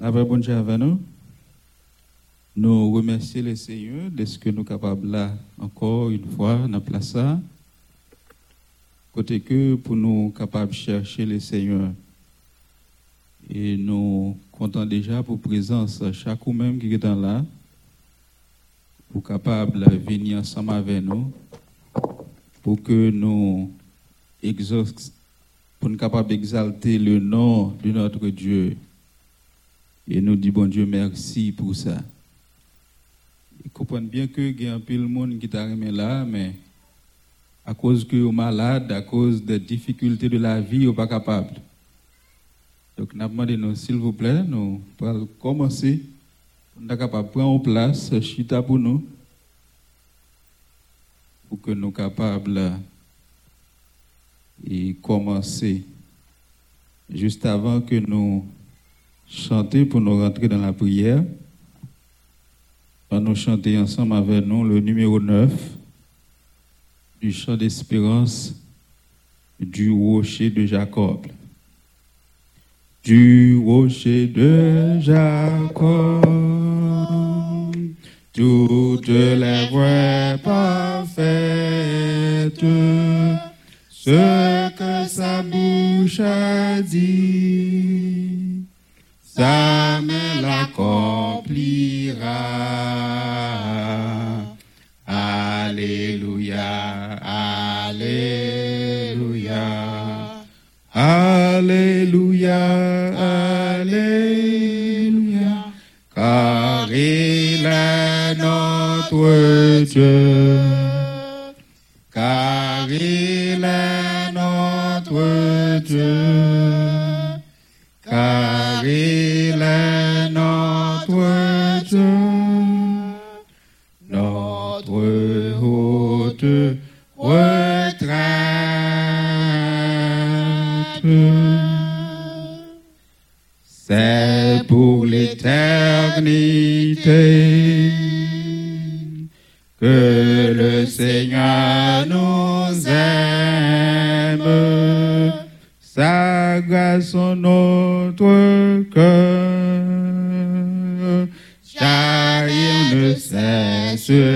La vraie bonne avec nous. Nous remercions le Seigneur de ce que nous sommes capables là, encore une fois, dans la place. Côté que pour nous capables de chercher le Seigneur. Et nous comptons déjà pour présence chaque ou même qui est dans là, pour capable de venir ensemble avec nous, pour que nous exauce- nous capables d'exalter le nom de notre Dieu. Et nous disons, bon Dieu, merci pour ça. Et comprenez bien que il y a un peu de monde qui t'a remis là, mais à cause que vous malade, à cause des difficultés de la vie, vous pas capable. Donc, nous demandé, nous, s'il vous plaît, nous allons commencer. On est capable de prendre place, chita pour nous, pour que nous soyons capables et commencer juste avant que nous chanter pour nous rentrer dans la prière. Va nous chanter ensemble avec nous le numéro 9 du chant d'espérance du rocher de Jacob. Du rocher de Jacob, toutes les voies parfaites, ce que sa bouche a dit, sa main l'accomplira. Alléluia, Alléluia, Alléluia, Alléluia, car il est notre Dieu, car il est notre Dieu, pour l'éternité que le Seigneur nous aime. Sa grâce en notre cœur car il ne cessera.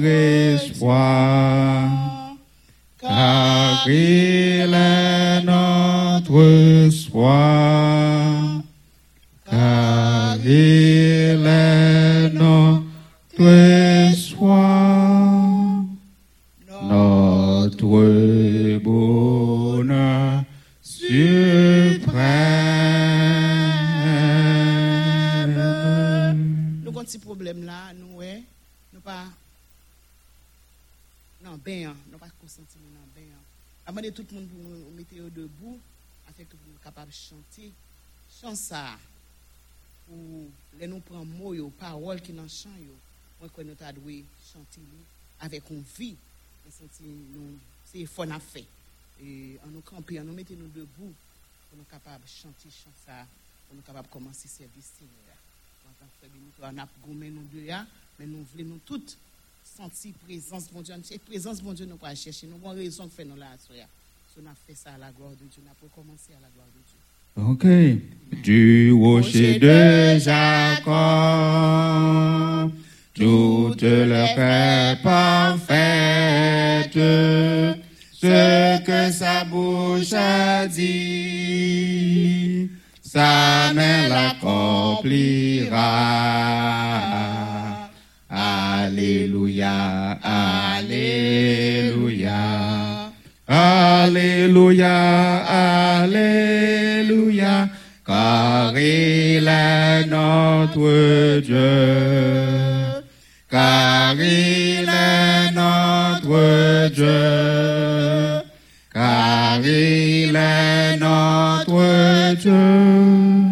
Notre espoir, car il est notre espoir car il est notre espoir, notre bonheur suprême. Nous avons un petit problème là, nous, ouais, nous pas. Non, ben, nous pas consenti dans ben. Avant de tout le monde pour nous mettre debout, afin que vous soyez capable de chanter. Chant ça, pour les nous prendre mots, yo, paroles qui dans le chant, yo. Moi, quand nous avons dû chanter lui, avec une vie, nous senti nous, c'est fort à faire. Et en nous camper, en nous mettre nous debout, pour nous capables de chanter chant ça, pour nous capables de le sentir présence mon Dieu. Et présence mon Dieu, nous pas chercher. Nous avons raison de faire nous là, soya. Si on a fait ça à la gloire de Dieu, on a pour commencer à la gloire de Dieu. Ok. Du rocher de Jacob, toutes les paix parfaites, ce que sa bouche a dit, sa main l'accomplira. Alléluia, Alléluia. Alléluia, car il est notre Dieu, car il est notre Dieu, car il est notre Dieu,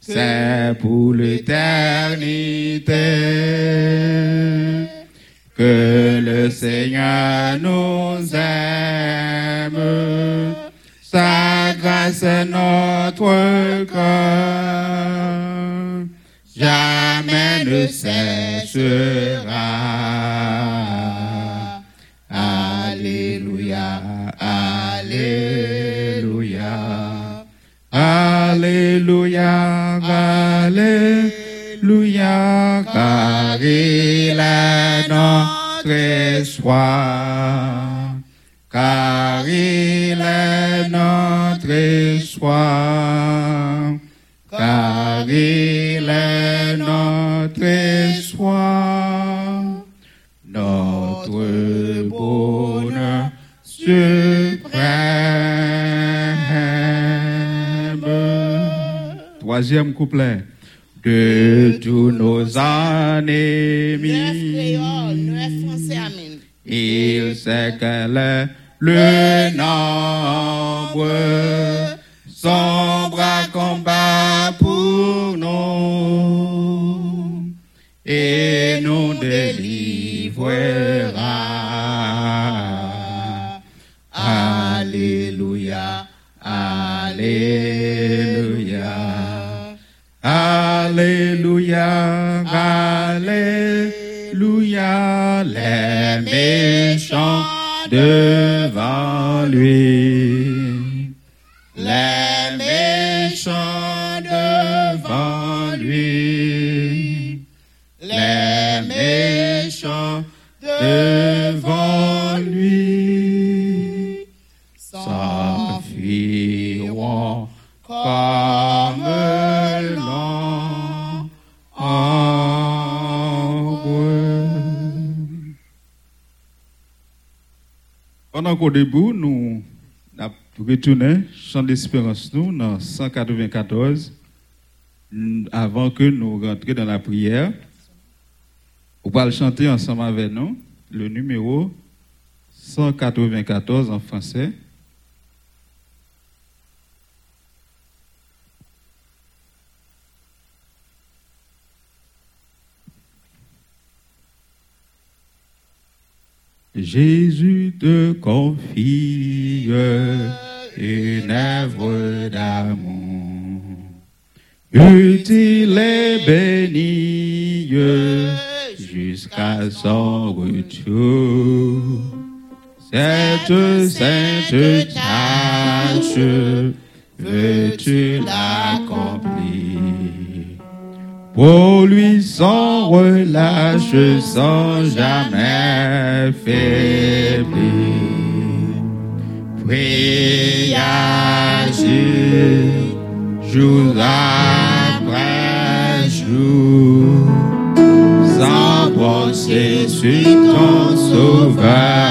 C'est pour l'éternité. Que le Seigneur nous aime, sa grâce est notre cœur, jamais ne cessera. Alléluia, car il est notre espoir, car il est notre espoir, car il est notre espoir, notre bonheur suprême. Troisième couplet. De tous nos ennemis. Il sait quel est le nombre, son bras combat pour nous et nous délivrera. Méchants devant lui. Qu'au début, nous avons retourné chant d'espérance nous dans 194 mm, avant que nous rentrions dans la prière. On va le chanter ensemble avec nous le numéro 194 en français. Jésus te confie une œuvre d'amour, utile et bénie jusqu'à son retour. Cette sainte tâche, veux-tu l'accomplir? Pour lui sans relâche, sans jamais faiblir. Prie, agir, jour après jour, sans penser sur ton sauveur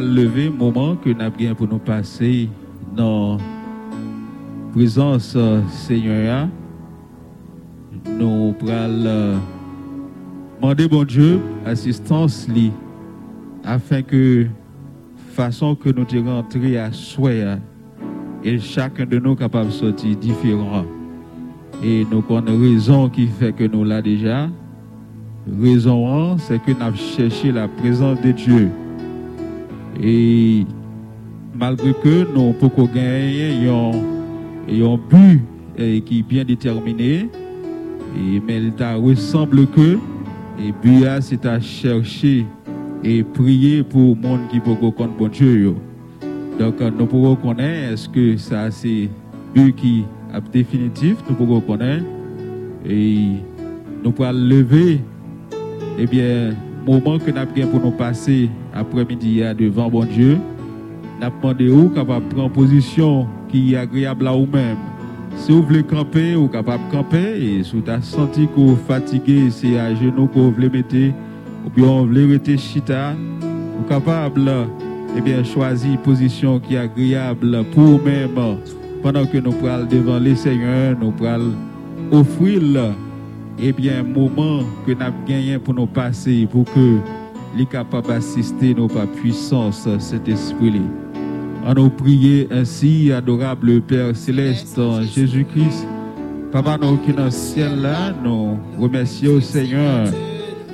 pourrons lever moment que nous avons pour nous passer dans la présence euh, Seigneur. Nous pourrons euh, demander, bon Dieu, assistance afin que façon que nous te rentrer à soi et chacun de nous capable de sortir différent. Et nous avons raison qui fait que nous là déjà. Raison, c'est que nous avons cherché la présence de Dieu. Et malgré que nous pouvons gagner un but qui est bien déterminé, et, mais il ressemble que et but c'est à chercher et prier pour le monde qui peut connaître bon Dieu. Donc nous pouvons connaître est-ce que ça c'est but qui est définitif, nous pouvons connaître et nous pouvons lever eh bien, moment que nous avons pour nous passer après-midi devant bon Dieu, nous avons demandé capable prendre position qui est agréable à vous-même. Si vous voulez camper, vous êtes capable de camper. Et si vous avez senti que vous fatigué, c'est à genoux que vous voulez mettre, ou bien vous voulez rester chita, vous êtes capable eh bien, choisir une position qui est agréable pour vous-même. Pendant que nous parlons devant les seigneurs, nous parlons offrir eh bien, moment que nous avons gagné pour nous passer, pour que les capables d'assister nos pas puissance, cet esprit. On nous prier ainsi, adorable Père céleste, Jésus-Christ. Papa, nous qui dans le ciel là, nous remercions au Seigneur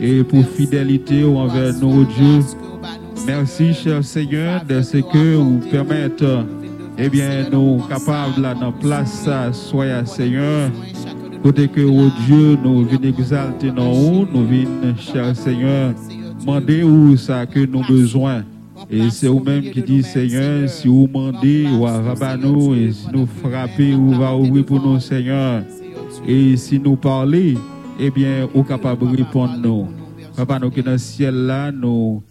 et pour fidélité envers nous, Dieu. Merci, cher Seigneur, de ce que vous permettez, eh bien, nous capables là, dans place, soyez Seigneur. Côté que, oh Dieu, nous venons exalter nous, nous venons, cher Seigneur, demander où ça que nous besoin. Et c'est vous-même qui dit, Seigneur, si vous demandez, ou à nous, et si nous frappez, ou va ouvrir pour nous, Seigneur. Et si nous parlez, eh bien, vous capable de répondre nous. Papa, nous qui dans le ciel là, nous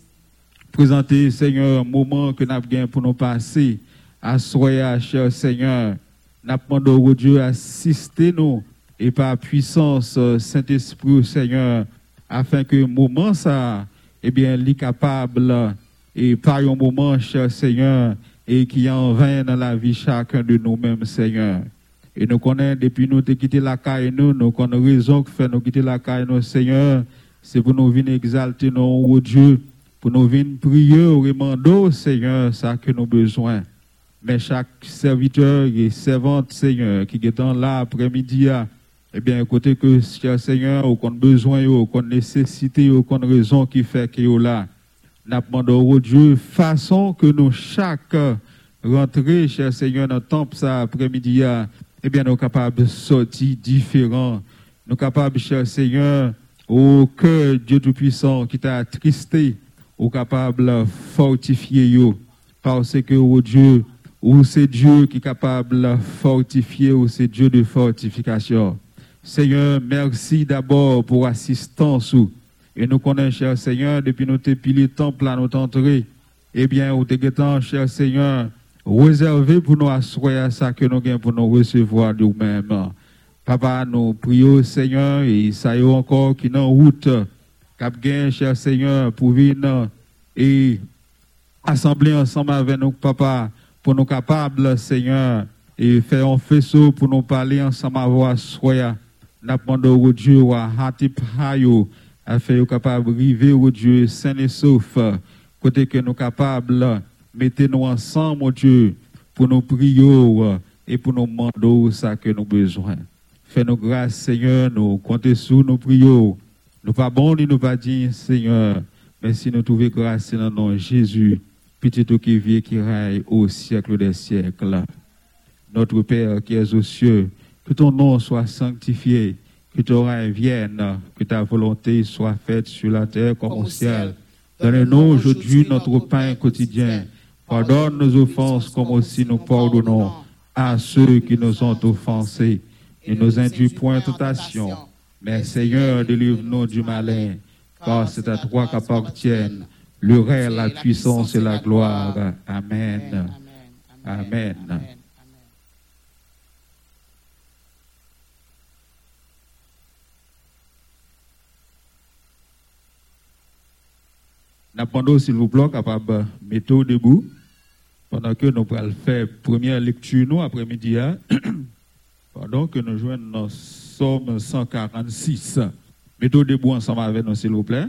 présenter, Seigneur, un moment que nous avons pour nous passer. à soyez, cher Seigneur. Nous demandons au Dieu assister nous et par puissance, Saint-Esprit, Seigneur, afin que moment ça, eh bien, est capable et par un moment, cher Seigneur, et qui en vain dans la vie chacun de nous-mêmes, Seigneur. Et nous connaissons, depuis nous avons quitté la caille, nous, nous connaissons raison que fait nous quitter la caille, Seigneur, c'est pour nous venir exalter nos oh Dieu, pour nous venir prier au remando, Seigneur, ça que nous besoin. Mais chaque serviteur et servante, Seigneur, qui est là après-midi, eh bien, côté que, cher Seigneur, on a besoin, on a nécessité, on a raison qui fait que là. Nous demandons au Dieu, façon que nous, chaque rentrée, cher Seigneur, dans le temple, ça, après-midi, eh bien, nous sommes capables de sortir différents. Nous sommes capables, cher Seigneur, au cœur Dieu Tout-Puissant qui t'a attristé, au capable de fortifier, parce que, au Dieu, ou c'est Dieu qui est capable de fortifier, ou c'est Dieu de fortification. Seigneur, merci d'abord pour l'assistance. Et nous connaissons, cher Seigneur, depuis pile le temple à notre entrée, eh bien, au temps, cher Seigneur, réservé pour nous assurer à ça que nous avons pour nous recevoir de nous-mêmes. Papa, nous prions, Seigneur, et ça y est encore qui en route, cap cher Seigneur, pour venir et assembler ensemble avec nous, Papa, pour nous capables, Seigneur, et faire un faisceau pour nous parler ensemble avec soi. Nous demandons au Dieu, à Hatip Hayo, afin nous capables de vivre au Dieu saint et sauf, côté que nous capables mettez-nous ensemble, au Dieu, pour nous prier et pour nous demander ça que nous avons besoin. Fais-nous grâce, Seigneur, nous comptons sur nous prions. Nous pas bon ni nous pas dire, Seigneur, mais si nous trouvons grâce dans le nom de Jésus, petit qui vit qui raille au siècle des siècles. Notre Père qui es aux cieux, que ton nom soit sanctifié que ton règne vienne, que ta volonté soit faite sur la terre comme au ciel. Donne-nous aujourd'hui notre pain quotidien. Pardonne nos offenses comme aussi nous pardonnons à ceux qui nous ont offensés. Et nous induis point en tentation. Mais Seigneur, délivre-nous du malin, car c'est à toi qu'appartiennent le règne, la puissance et la gloire. Amen. Amen. Nous demandé, s'il vous plaît, capable de mettre debout pendant que nous allons faire première lecture nous après-midi. hein. Pendant que nous jouons dans Somme 146. Mettez debout ensemble avec nous, s'il vous plaît.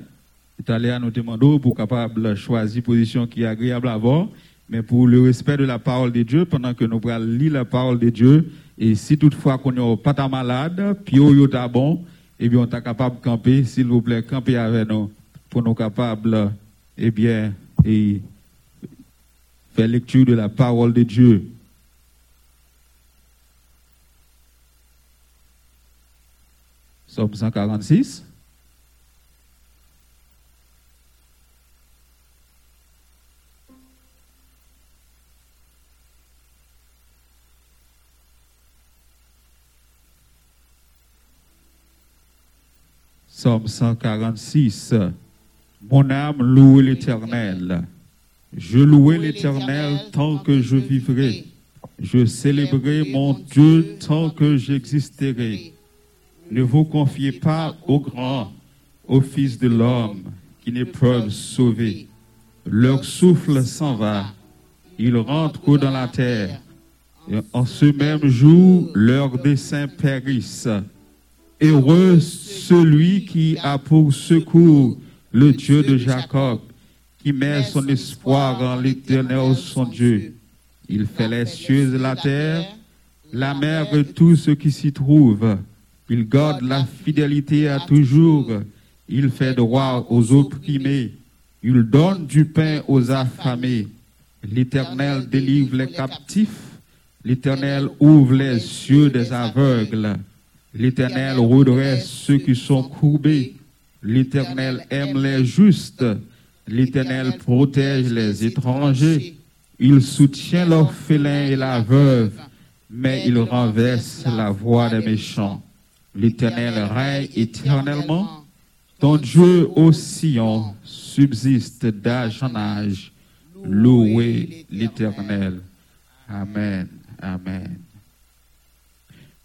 Italien nous demandons pour capable choisir position qui est agréable à voir, mais pour le respect de la parole de Dieu, pendant que nous allons lire la parole de Dieu, et si toutefois qu'on n'est pas malade, puis on est bon, eh bien, on est capable de camper, s'il vous plaît, camper avec nous, pour nous capables, eh bien, et faire lecture de la parole de Dieu. Somme 146. Somme 146. Mon âme loue l'Éternel. Je louerai l'Éternel tant que je vivrai. Je célébrerai mon Dieu tant que j'existerai. Ne vous confiez pas au grand, au Fils de l'homme, qui ne peuvent sauver. Leur souffle s'en va. Ils rentrent dans la terre. En ce même jour, leurs desseins périssent. Heureux celui qui a pour secours le Dieu de Jacob, qui met son espoir en l'Éternel son Dieu. Il fait les cieux et la terre, la mer et tout ce qui s'y trouve. Il garde la fidélité à toujours. Il fait droit aux opprimés. Il donne du pain aux affamés. L'Éternel délivre les captifs. L'Éternel ouvre les yeux des aveugles. L'Éternel redresse ceux qui sont courbés. L'Éternel aime les justes. L'Éternel protège les étrangers. Il soutient l'orphelin et la veuve, mais il renverse la voix des méchants. L'Éternel règne éternellement. Ton Dieu au Sion subsiste d'âge en âge. Louez l'Éternel. Amen. Amen.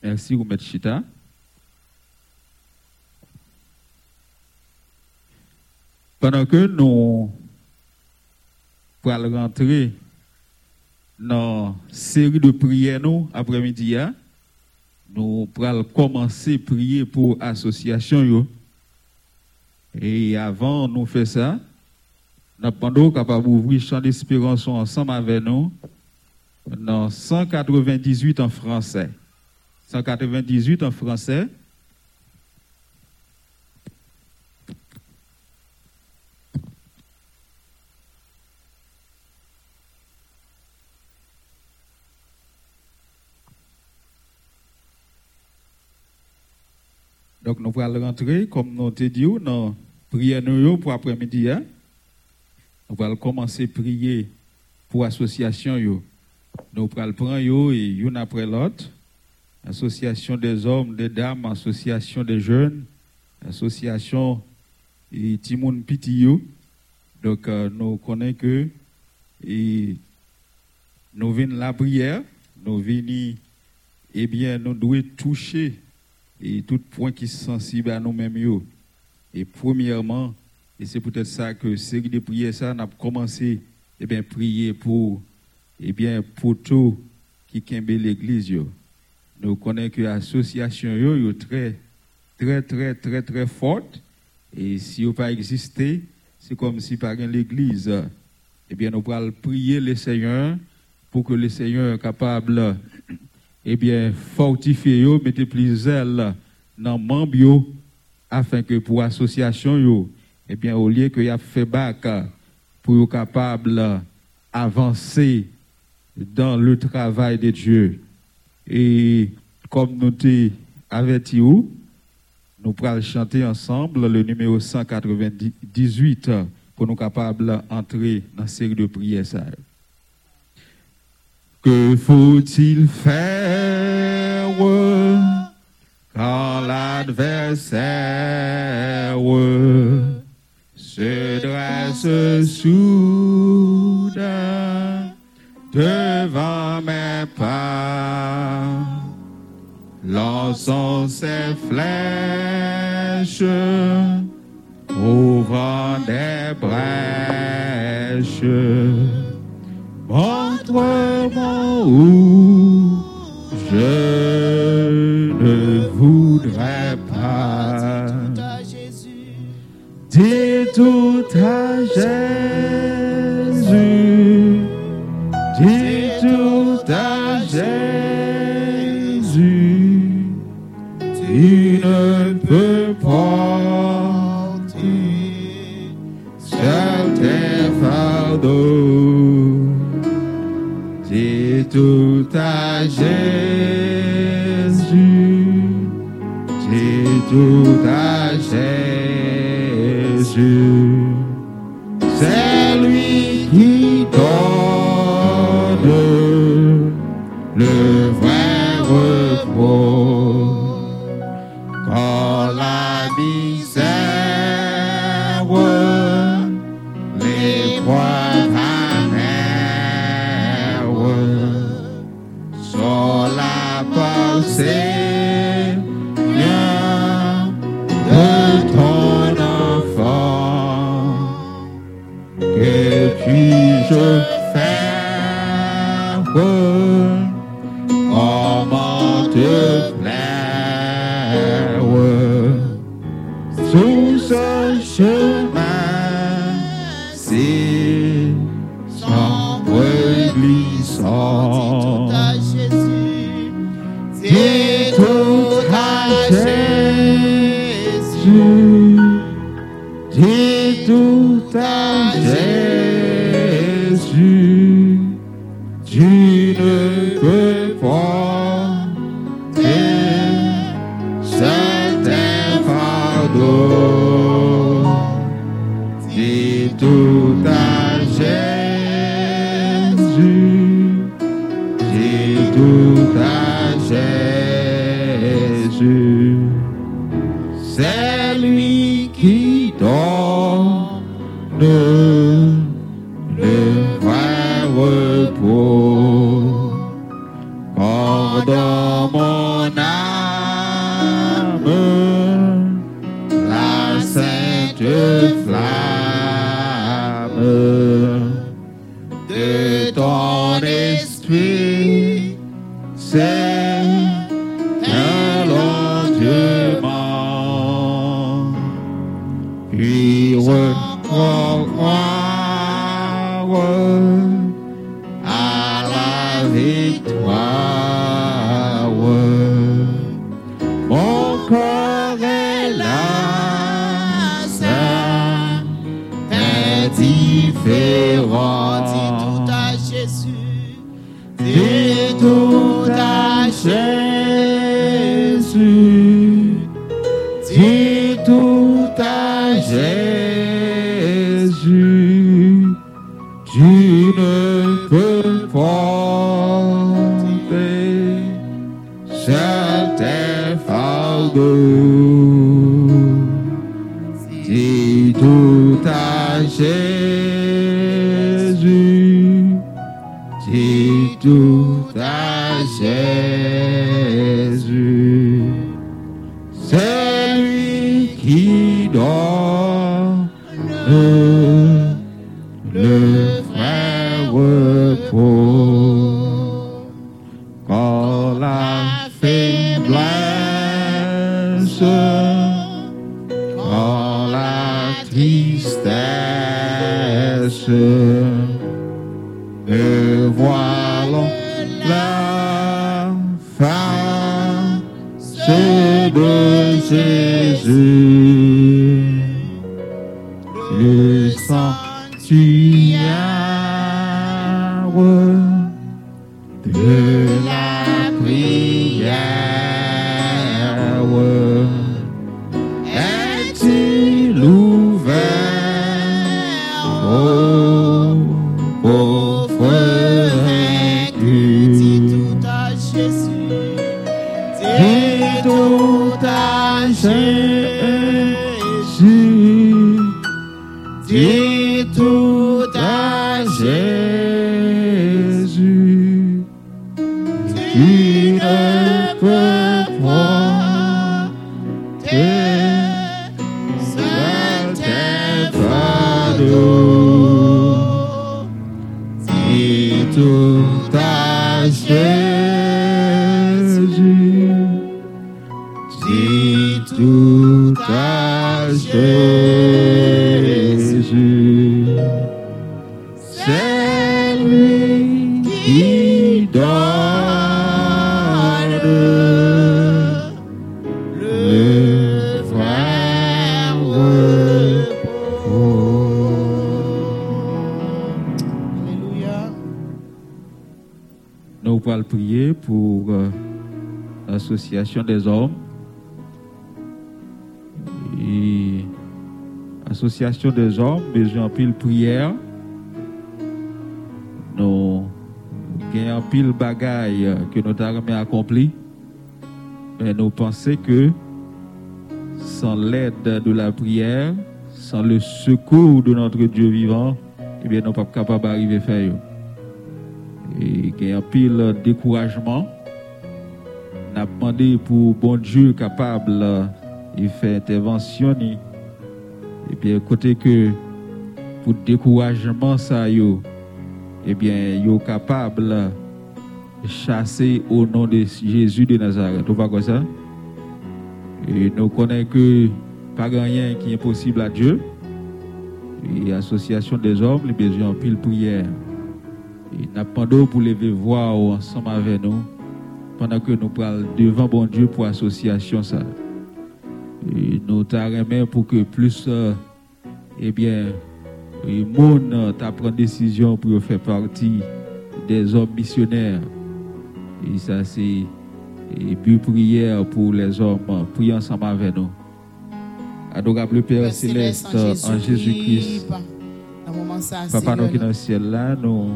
Merci, Oumet Chita. Pendant que nous allons rentrer dans la série de prières nous après-midi, hein, nous allons commencer à prier pour l'association. Et avant nous faire ça, nous sommes capables d'ouvrir champ d'espérance ensemble avec nous dans 198 en français. 198 en français. Donc nous allons rentrer, comme nous te dit, dans prière pour après-midi. hein. Nous allons commencer à prier pour l'association. Nous allons prendre et une après l'autre. Association des hommes, des dames, association des jeunes, association et Timoun Pitio. Donc euh, nous connaissons que et nous venons la prière, nous venons, eh bien, nous devons toucher et tout point qui est sensible à nous-mêmes. Et premièrement, et c'est peut-être ça que série de prières, ça, on a commencé eh prier pour, eh bien, pour tout qui kembe l'église. Nous connaissons que l'association yo très, très, très, très, très forte. Et si vous pas existé, c'est comme si par l'église, eh bien, nous allons prier le Seigneur pour que le Seigneur soit capable, eh bien, fortifier yo, mettre plus zèle dans membre yo, afin que pour l'association yo, eh bien, au lieu que y a fait bac pour être capable avancer dans le travail de Dieu. Et comme nous t'ai averti nous pourrons chanter ensemble le numéro 198 pour nous capables d'entrer dans la série de prières. Que faut-il faire quand l'adversaire se dresse soudain devant mes pas, lançant ses flèches ouvrant des brèches? je ne voudrais pas. Dis tout à Jésus. tout à Jésus. J'ai tout à Jésus. We were. L'association des hommes. Et l'association des hommes, besoin de pile prière. Nous avons pile bagaille que nous avons accompli. Mais nous pensons que sans l'aide de la prière, sans le secours de notre Dieu vivant, eh bien, nous pas capables d'arriver à faire. Et qu'il y pile découragement. Pour bon Dieu capable de faire intervention. Et bien, côté que pour découragement, ça, yo, eh bien, yo capable de chasser au nom de Jésus de Nazareth. Tu vois ça? Et nous connaissons que pas rien qui est possible à Dieu. Et l'association des hommes, les besoins pile prière. Et nous pour lever voir ensemble avec nous pendant que nous parlons devant bon Dieu pour l'association ça. Et nous t'arrêtons pour que plus, euh, eh bien, le monde t'a pris décision pour faire partie des hommes missionnaires. Et ça, c'est et puis prière pour les hommes. Priez ensemble avec nous. Adorable Père céleste, en Jésus-Christ, Papa, nous qui dans le ciel là, nous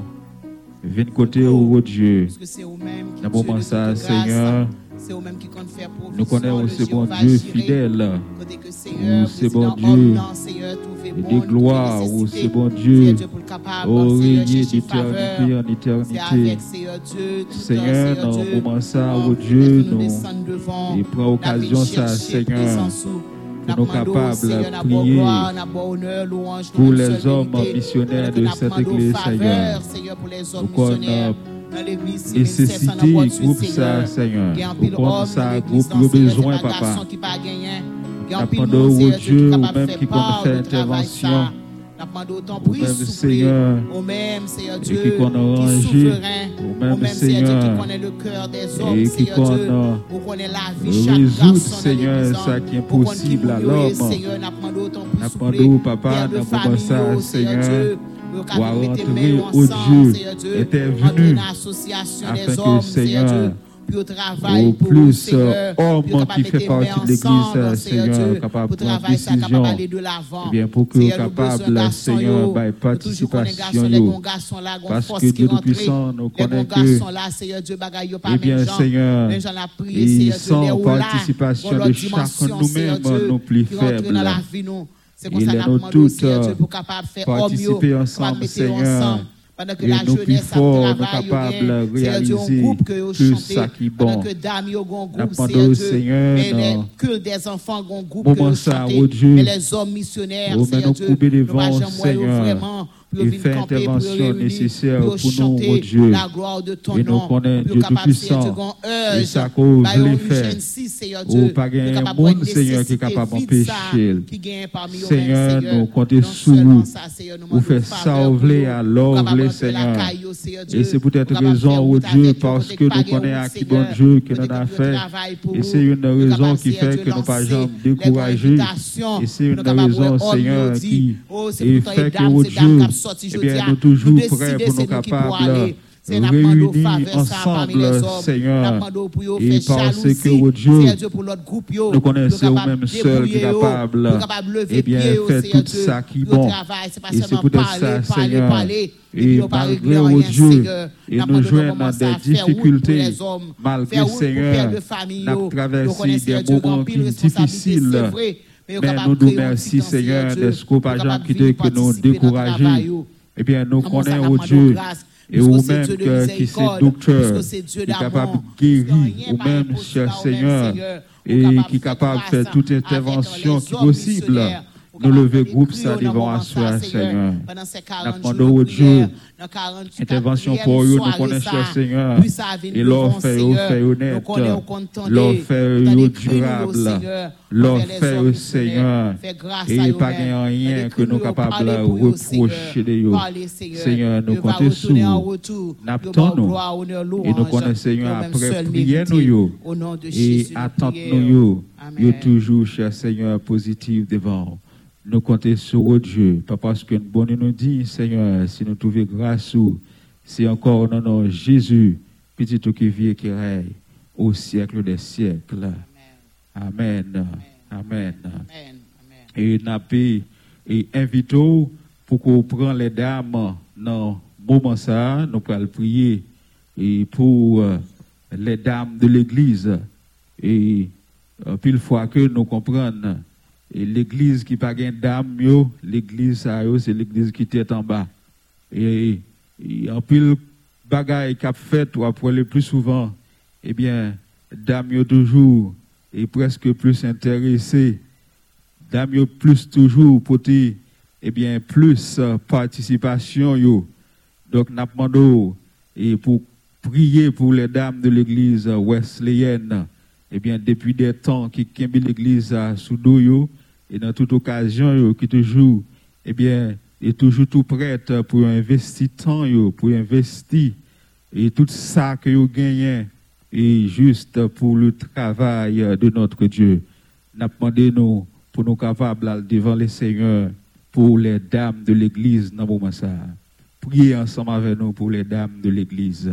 venons côté au Dieu. parce que c'est vous-même qui Dans le Dieu moment de ça. Seigneur, nous connaissons le aussi bon Dieu fidèle. Ou c'est bon Dieu des gloires, nécessité. c'est bon Dieu, le Seigneur, régner d'éternité en éternité. Seigneur dans le moment ça, oh Dieu, nous et prends occasion ça, Seigneur, nous nous demandons, capables de prier pour les hommes missionnaires de Nous cette église, Seigneur. Nous l'église, nécessité, groupe ça, Seigneur. Nous homme ça, groupe l'église, de dans Seigneur, besoin, c'est pas papa? pile Demandons au Dieu, ou même qui part faire intervention. Nous demandons autant. Seigneur, Au même, Seigneur Dieu, qui souverain. Au même, Seigneur Dieu, qui connaît le cœur des hommes, qui Seigneur Dieu. connaît la vie chaque garçon Seigneur, ça qui est possible à l'homme. Seigneur, n'a demandé autant papa, famille, ça, Seigneur, pour rentrer au ensemble, Dieu, afin que, Seigneur puis au travail, pour plus, euh, capable qui fait partie de l'église, euh, Seigneur capable pour de prendre décision. l'avant. Bien, pour que capable, Seigneur, by participation, gon Parce que Dieu. Tout-Puissant, nous connaît que, pas eh bien. Seigneur, et là, participation de chacun nous-mêmes, nous plus faibles. la vie, nous. Et homme, participer ensemble, Seigneur. Pendant que Et la jeunesse a travaillé, Dieu, un groupe que qui est Pendant que N'a groupe, Mais les des enfants gon groupe Moment que oh. Mais les hommes missionnaires, Oh, Seigneur nous Dieu, nous vraiment et pour intervention nécessaire pour nous, oh Dieu. la gloire de ton Et nous Pour Dieu Tout-Puissant. Et ça qu'on Bah, Seigneur Ou pas gagner un monde, Seigneur, qui est capable d'empêcher. Seigneur, nous comptons sur vous. Vous faites ça, vous voulez, alors, vous Seigneur. Et c'est peut-être raison, oh Dieu, parce que nous pas connaissons à qui bon Dieu que nous avons fait. Et c'est une raison qui fait que nous pas jamais les bonnes découragés. Et c'est une raison, Seigneur, qui fait que, oh Dieu, sorti eh bien, jeudi, nous toujours prêts pour nous capables réunis ensemble. Seigneur. Pour Et parce que, oh Dieu, pour nous connaissons pour capables, pour capable lever eh bien, faire Seigneur tout ça qui est pour bon. Et c'est parler, ça, Seigneur. Et malgré, oh Dieu, et nous comment dans des pour difficultés, malgré, pour Seigneur, Nous connaissons, des moments difficiles. Mais, Mais nous nous merci, Seigneur, de ce quitté, que nous décourager. Eh bien, nous connaissons, de Dieu, et ou même qui c'est docteur, qui est capable de guérir, ou même, cher Seigneur, et qui est capable de faire toute intervention qui possible. Nous lever groupe ça devant asseoir, ça, Seigneur. Pendant ces N'a 40 demandé jours au de prière, Dieu, dans 48 Intervention pour eux, nous connaissons, Seigneur. Et leur fait, fait honnête. Nous Leur fait durable. Leur fait, Seigneur. Et à eux pas mêmes. gagner Dans rien que nous nous capables de reprocher de Seigneur. eux. Seigneur. Nous comptons sur vous. nous. Et nous connaissons, Seigneur, après prière, nous, Et nous attente nous. Yo toujours, cher Seigneur, positif devant. Nous comptons sur Dieu. Pas parce que nous bon nous dit, Seigneur, si nous trouvons grâce c'est encore non, non, Jésus, petit tout qui vit et qui règne au siècle des siècles. Amen. Amen. Amen. Et pas et invito pour qu'on prenne les dames dans moment ça, nous allons prier et pour euh, les dames de l'église. Et euh, pile fois que nous comprenons, et l'église qui pas gain dame, yo, l'église ça c'est l'église qui est en bas. Et, en pile bagaille qu'a fait ou après le plus souvent, eh bien, dame toujours et presque plus intéressé dame plus toujours pour eh bien plus participation yo donc et pour prier pour les dames de l'église wesleyenne eh bien depuis des temps qui kembe l'église sous et dans toute occasion qui toujours eh bien est toujours tout prête pour investir temps pour investir et tout ça que vous gagnez est juste pour le travail de notre Dieu. N'a demandé nous pour nous capables devant le Seigneur pour les dames de l'église dans moment ça. Priez ensemble avec nous pour les dames de l'église.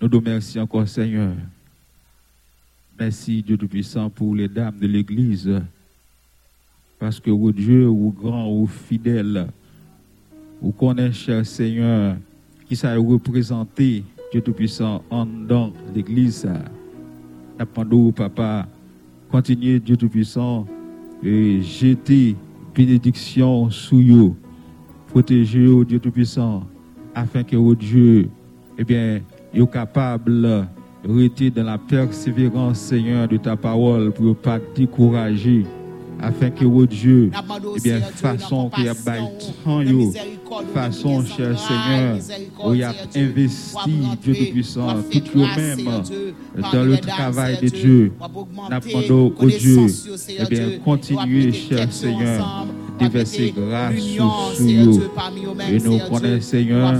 Nous nous remercions encore Seigneur. Merci Dieu Tout-Puissant pour les dames de l'église. Parce que au Dieu, au grand, au fidèle, vous connaissez, cher Seigneur, qui ça représenté, Dieu Tout-Puissant, en dans l'église. N'appendons, papa, continuez, Dieu Tout-Puissant, et jeter bénédiction sous vous. Protégez, oh Dieu Tout-Puissant, afin que, oh Dieu, eh bien, soyez capable rester dans la persévérance, Seigneur, de ta parole, pour ne pas décourager afin que oh Dieu, eh bien, façon qu'il y a yo, façon, cher Seigneur, où il y a investi, Dieu Tout-Puissant, tout eux-mêmes dans le travail de Dieu. N'appendons au Dieu, eh bien, continuez, cher Seigneur, déverser grâce sur vous. Et nous connaissons, Seigneur,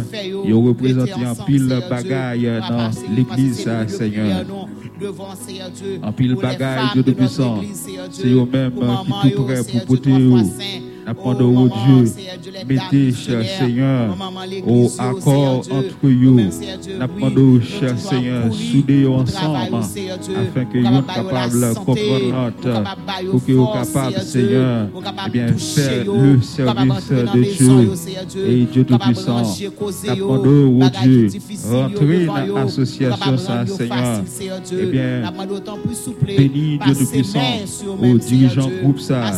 vous représentez en pile bagaille dans l'église, Seigneur. En pile bagaille, Dieu Tout-Puissant, c'est eux-mêmes qui tout prêt pour porter vous. N'appendons au Dieu, mettez, cher Seigneur, au accord entre vous. N'appendons, cher Seigneur, soudez ensemble, afin que vous capable de comprendre notre, pour que vous capable, Seigneur, eh bien, faire le service de Dieu. Et Dieu Tout-Puissant, n'appendons au Dieu, rentrez dans l'association, Seigneur. Eh bien, bénis Dieu Tout-Puissant, aux dirigeants groupe, ça.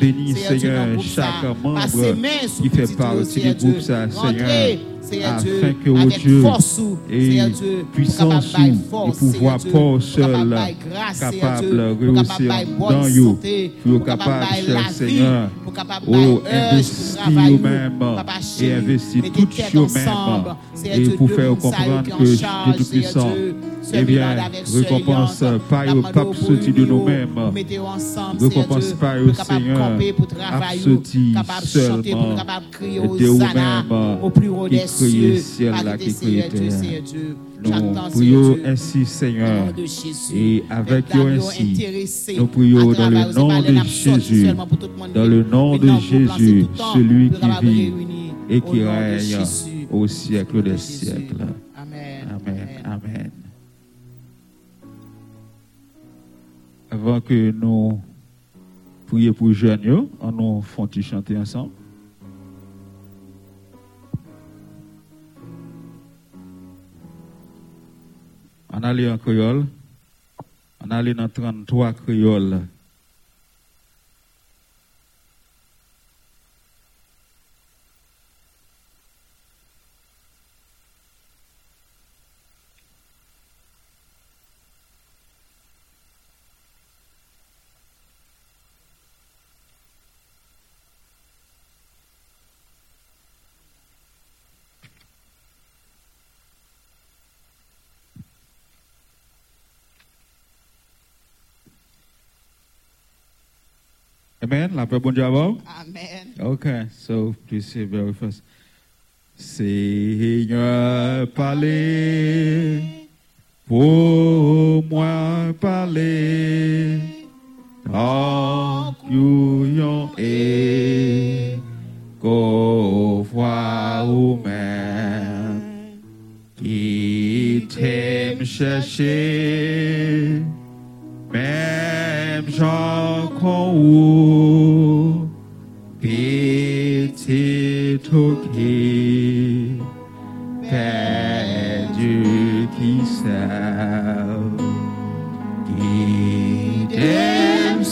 Bénis, Seigneur, chaque membre qui fait partie du groupe, ça, Seigneur, afin que, oh Dieu, et puissance ou pouvoir pas seul capable de réussir dans vous, pour capable, Seigneur, au investir vous-même et investir tout vous-même et pour faire comprendre que Dieu. Tout-Puissant, eh bien, récompense pas au pape sorti de nous-mêmes, récompense pas au Seigneur, sorti seulement de vous-même qui créez terre. Nous prions ainsi, Seigneur, et avec eux ainsi, nous prions dans le nom de Jésus, dans le nom de Jésus, celui qui vit et qui règne au siècle des siècles. Amen. Amen. Amen. Avant que nous prions pour jeunes, on nous font chanter ensemble? On allait en créole. On allait dans 33 créoles. Amen. La paix, bon Dieu avant. Amen. Okay, so please say very first. Seigneur, parlez, pour moi parlez, en couillon et qu'au voix ou même, qui t'aime chercher, même Jean qu'on yourself. Guide them,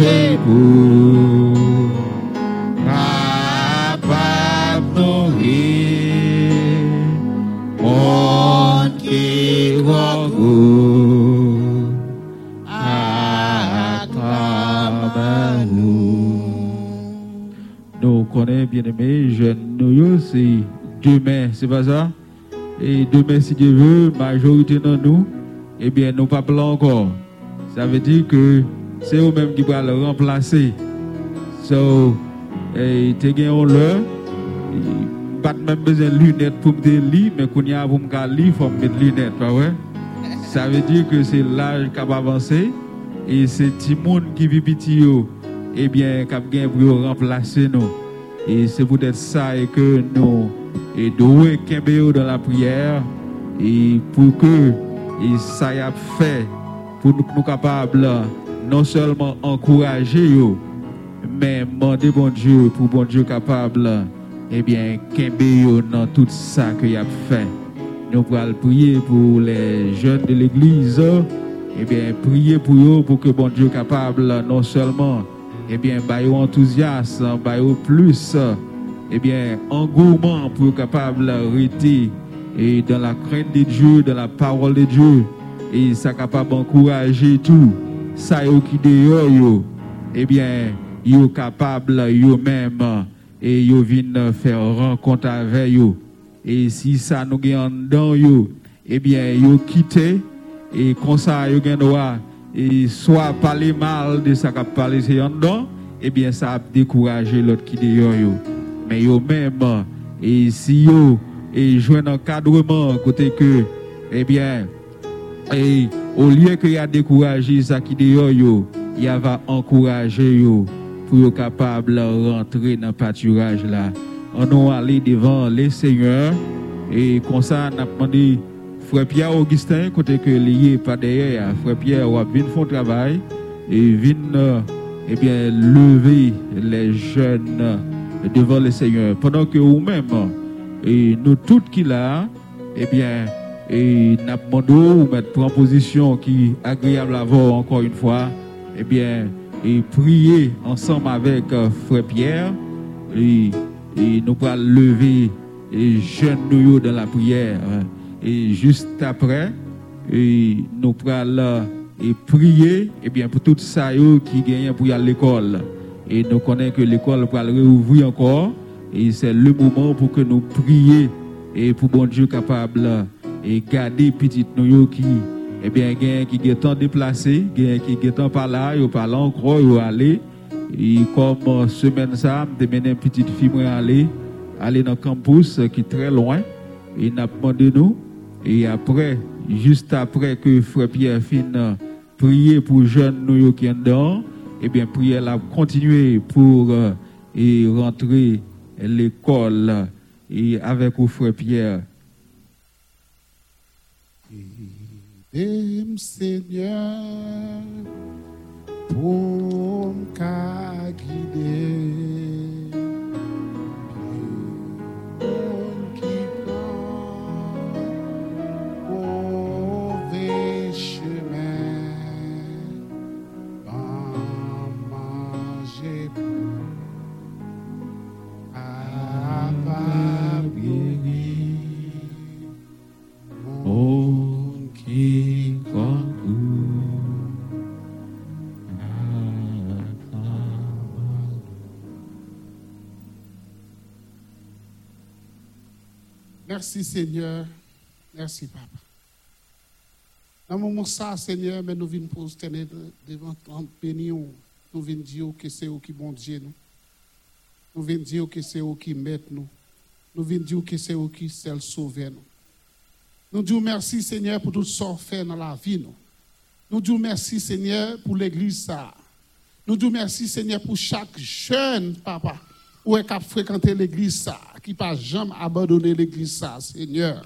Nous connaissons bien aimé jeunes nous c'est demain, c'est pas ça? Et demain, si Dieu veut, majorité dans nous, eh bien, nous pas encore. Ça veut dire que c'est eux-mêmes qui vont le remplacer. So, et tu gagnes l'heure, pas même besoin de lunettes pour me lire, mais quand il y a pour me lire, il faut mettre lunettes, pas vrai? Ça veut dire que c'est l'âge qui va avancer et c'est monde qui vit petit, eh bien, qui a gagné pour remplacer nous. Et c'est peut-être ça et que nous, et doué dans la prière, et pour que et ça y a fait, pour nous, nous capables non seulement encourager, mais demander bon Dieu, pour bon Dieu capable, eh bien, kembe dans tout ça qu'il a fait. Nous allons prier pour les jeunes de l'église, eh bien, prier pour eux, pour que bon Dieu capable, non seulement, eh bien, bailler enthousiasme, bailler plus, eh bien, engouement pour capable rester et dans la crainte de Dieu, dans la parole de Dieu, et ça capable d'encourager tout, ça yo qui dehors yo, eh bien, yo capable yo même et yo vinn faire rencontre avec yo. Et si ça nous gagne dans yo, eh bien, yo quitter et comme ça yo gagne droit et soit parler mal de ça qu'a parlé c'est en dedans, eh bien, ça a découragé l'autre qui dehors yo. Mais yo même, et si yo et jouer un encadrement côté que eh bien et au lieu qu'il y a découragé ça qui dehors il va encourager pour être capable rentrer dans le pâturage là. On va aller devant les seigneurs et comme ça on a demandé frère Pierre Augustin côté que lié pas derrière frère Pierre va venir faire travail et venir eh bien lever les jeunes devant les seigneurs pendant que vous-même et nous tous qui là, eh bien, et nous demandons mettre en position qui est agréable à voir encore une fois, eh bien, et prier ensemble avec euh, Frère Pierre, et, et nous allons lever et jeunes dans la prière. Et juste après, et nous allons et prier eh bien, pour tout ça qui gagnent pour à l'école. Et nous connaissons que l'école va réouvrir encore. Et c'est le moment pour que nous prions et pour bon Dieu capable et garder petite nous qui eh bien qui est temps déplacé, qui est temps par là, ou par là encore, ou aller. Et comme semaine ça, me une petite fille aller aller dans campus qui est très loin. Et n'a demandé nous. Et après juste après que frère Pierre finisse prier pour jeunes nous qui sont eh bien prier la continuer pour euh, et rentrer l'école et avec au frère Pierre. Aime Seigneur pour me guider. Merci Seigneur. Merci Papa. Dans le moment ça, Seigneur, mais nous venons pour tenir devant ton béni. Nous venons dire que c'est eux qui bon Dieu nous. Nous venons dire que c'est eux qui mettent nous. Nous venons dire que c'est eux qui sauvent nous. Nous disons merci Seigneur pour tout ce qu'on fait dans la vie. Nous, nous disons merci Seigneur pour l'église ça. Nous disons merci Seigneur pour chaque jeune papa ou est a fréquenté l'église ça qui pas jamais abandonné l'église Seigneur.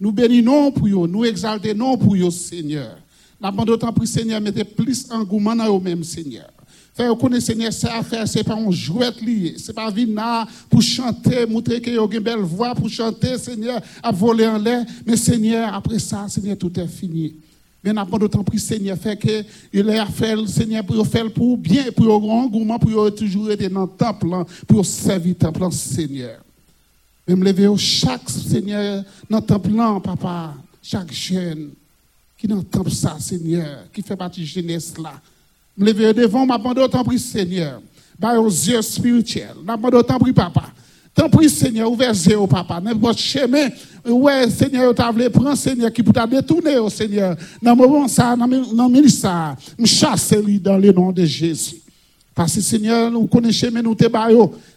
Nous bénissons pour vous, nous exaltons pour vous, Seigneur. Nous demandons d'autant plus, Seigneur, mettez plus engouement dans vous-même, Seigneur. Faire connaître, Seigneur, c'est affaire, c'est pas un jouet lié. C'est pas venir pour chanter, montrer que vous avez une belle voix pour chanter, Seigneur, à voler en l'air. Mais Seigneur, après ça, Seigneur, tout est fini. Mais n'a pas d'autant plus, Seigneur, fait que il a fait, Seigneur, pour faire pour bien, pour grand engouement, pour toujours être dans le temple, pour servir le temple, Seigneur. Mais me lever au chaque Seigneur dans le temple papa, chaque jeune qui dans le temple ça, Seigneur, qui fait partie de jeunesse là. Me lever devant, m'a demandé autant prie, Seigneur. Bah, aux yeux spirituels. M'a demandé autant prie, papa. Tant prie, Seigneur, ouvert zéro, papa. N'importe chemin, ouais, Seigneur, tu as prendre, Seigneur, qui peut t'a détourner, au Seigneur. Dans le moment ça, dans le ministre ça, me chasse lui dans le nom de Jésus. Parce que, Seigneur, nous connaissons chemin, nous te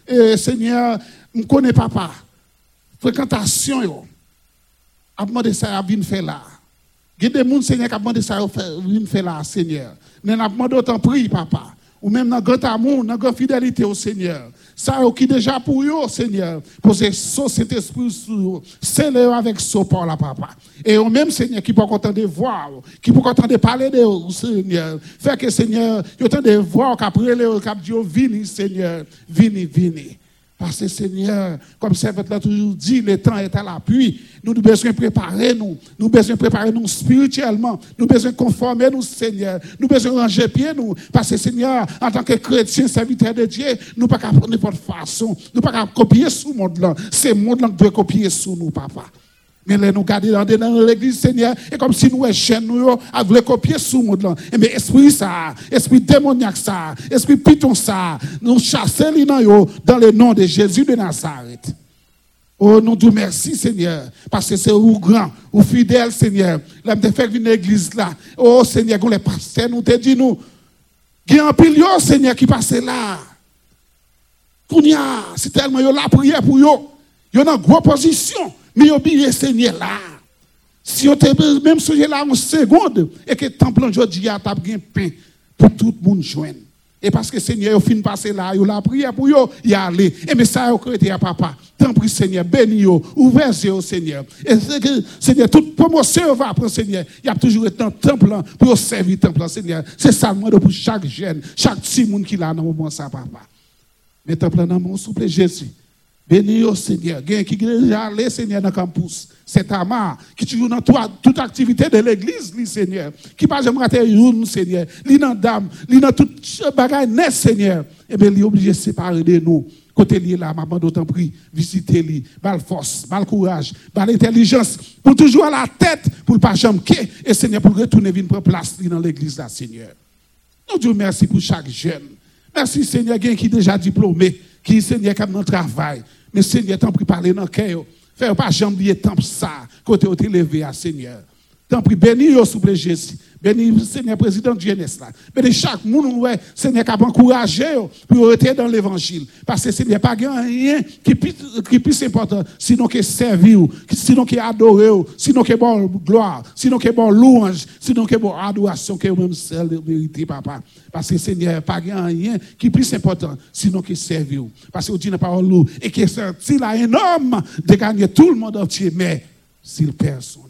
Et, Seigneur, nous connaissons papa. Fréquentation, yo. A demandé ça, à venir faire là. Il y des gens, Seigneur, qui a demandé ça, venir faire là, Seigneur. Mais on a demandé autant prix, papa. Ou même dans grand amour, dans grande fidélité au Seigneur. Ça, qui déjà pour eux, Seigneur, poser cet esprit sur c'est avec ce port là, papa. Et au même Seigneur qui peut content de voir, qui peut content de parler de Seigneur. Fait que Seigneur, il y a de voir qu'après le cap Dieu, vini, Seigneur, vini, vini. Parce que Seigneur, comme votre l'a toujours dit, le temps est à l'appui. Nous devons besoin préparer nous. Nous besoin préparer nous spirituellement. Nous besoin conformer nous, Seigneur. Nous besoin ranger pied nous. Parce que Seigneur, en tant que chrétien, serviteur de Dieu, nous ne pouvons pas prendre n'importe façon. Nous ne pouvons pas copier ce monde-là. C'est le monde-là qui doit copier sur nous, papa. Mais là, nous garder dans l'église, Seigneur, et comme si nous, chaînes, nous, voulu copier sous le monde. Et mais esprit ça, esprit démoniaque ça, esprit piton ça, nous chasser les dans le nom de Jésus de Nazareth. Oh, nous disons merci, Seigneur, parce que c'est vous grand, ou fidèle, Seigneur. Là, me fait venir l'église là. Oh, Seigneur, nous les pasteurs, nous te dit nous. Il y a un Seigneur, qui passe là. C'est tellement la prière pour eux. Il y a une grosse position. Mais oubliez Seigneur là. Si vous même sujet là en seconde, et que le temple aujourd'hui a bien pain pour tout le monde joindre. Et parce que Seigneur, il fin passer là, il a prié pour eux, il a. Et mais ça, il été à papa. Tant pis, Seigneur, béni yo, ouvrez au Seigneur. Et que, Seigneur, toute promotion va prendre, Seigneur. Il y a toujours été un temple pour servir le temple, Seigneur. C'est ça pour chaque jeune, chaque petit monde qui l'a dans le moment, ça, papa. Mais temple dans mon souple Jésus. Béni au Seigneur. Quelqu'un qui déjà allé, Seigneur, dans le campus. C'est Amar qui toujours dans toute activité de l'église, Seigneur. Qui pas jamais rater une, Seigneur. Li dans dame, li dans toute bagaille net, Seigneur. Eh bien, est obligé de séparer de nous. Côté lié là, maman d'autant prie, visiter lui, bal force, bal courage, bal intelligence, pour toujours à la tête, pour ne pas jamais et Seigneur, pour retourner venir prendre place dans l'église là, Seigneur. Nous disons merci pour chaque jeune. Merci, Seigneur, qui est déjà diplômé, qui, Seigneur, qui dans le travail. Mais Seigneur, tant pis parler dans le cœur. Fais pas jamais tant ça, côté où tu levé à Seigneur. Tant pis, béni, s'il vous Jésus. Béni, Seigneur, président de jeunesse là. Béni chaque monde, ouais, Seigneur, qui a encouragé pour rester dans l'évangile. Parce que Seigneur, pas rien qui est plus important, sinon que servir, sinon que adorer, sinon que bon gloire, sinon que bon louange, sinon que bon adoration, que même celle de vérité, papa. Parce que Seigneur, pas rien qui plus important, sinon que servir. Parce que dites la parole, et que c'est là un homme de gagner tout le monde entier, mais s'il perd son.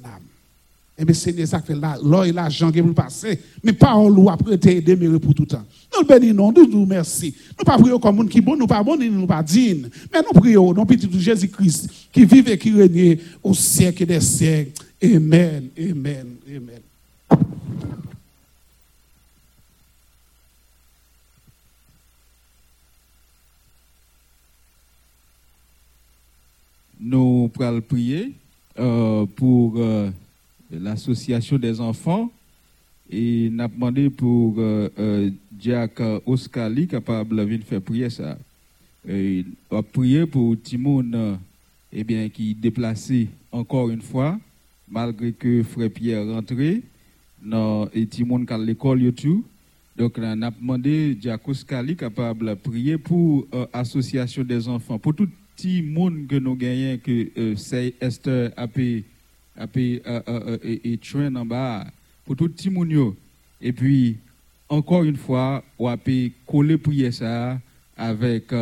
Eh bien, Seigneur, ça fait là, l'or et l'argent qui vous passer. Mais en loup après te demeurer pour tout le temps. Nous bénissons, nous nous merci. Nous pas prions comme monde qui bon, nous pas bon, nous pas dignes. Mais nous prions, nous petit Jésus-Christ, qui vive et qui règne au siècle des siècles. Amen, amen, amen. Nous pourrons prier euh, pour. Euh, l'association des enfants et n'a demandé pour euh, euh, Jack Oscali capable de faire prier ça. Et a prié pour Timon euh, eh bien qui déplacé encore une fois malgré que frère Pierre rentré dans et Timon à l'école YouTube. Donc, on a demandé Jack Oscali capable de prier pour l'association des enfants, pour tout petit que nous gagnons, que c'est Esther a et, euh, euh, euh, et, train en bas pour tout petit monde. Et puis, encore une fois, on a coller prier ça avec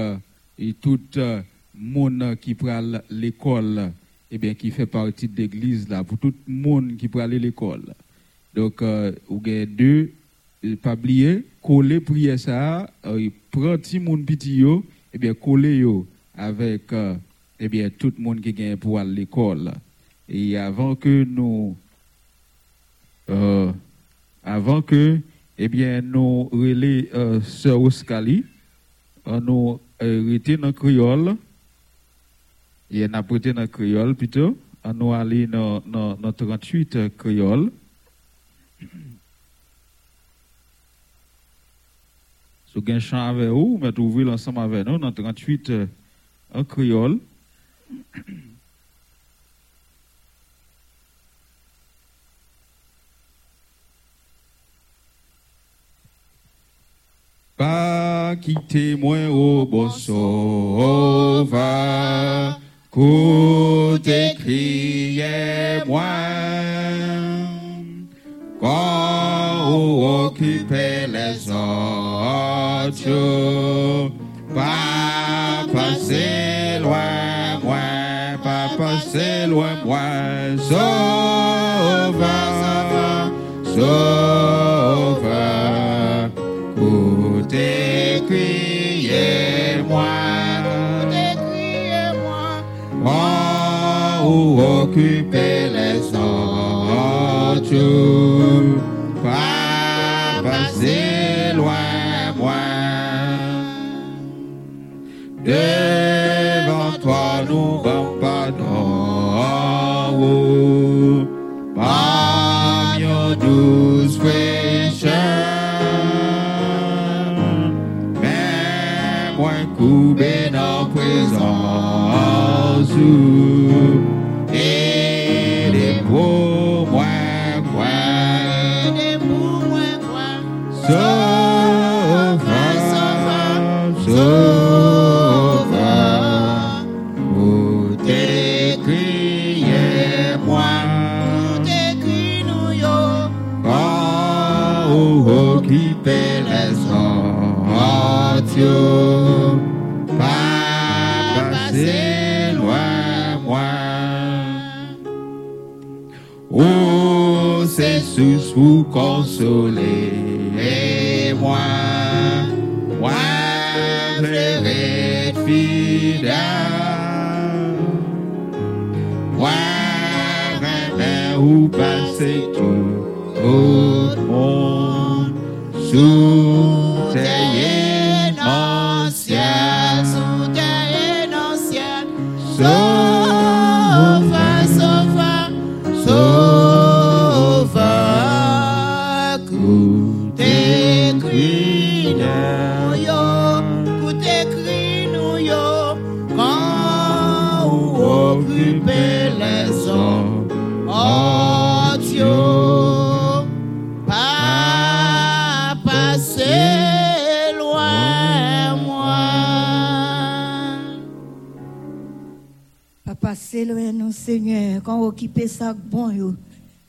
et tout le monde qui prend l'école, et eh bien, qui fait partie de l'église là, pour tout le monde qui prend l'école. Donc, vous avez deux, pas oublier, coller prier ça, euh, prend petit monde petit et eh bien, coller yo avec, eh bien, tout le monde qui vient pour l'école. Et avant que nous, euh, avant que, eh bien, nous relais euh, Sœur Oscali, euh, nous euh, dans le créole, Et on a prêté dans le créole plutôt. Nous aller dans, dans, dans 38 euh, créole. Si vous avez un chant avec vous, ouvrir l'ensemble avec nous dans 38 euh, en créole. Pas quitter moi au bon sauveur, côté crier moi. Quand vous occupez les autres, pas passer loin moi, pas passer loin moi, sauveur, sauveur, vous occupez les autres, pas passer loin moi. Devant toi nous vont pardon, par your douce fraîcheur. Mais moi coupé dans présence vous consoler moi. Moi, je vais fidèle. Moi, vraiment, où passer tout au monde sous Seigneur, quand on occupe ça, bon.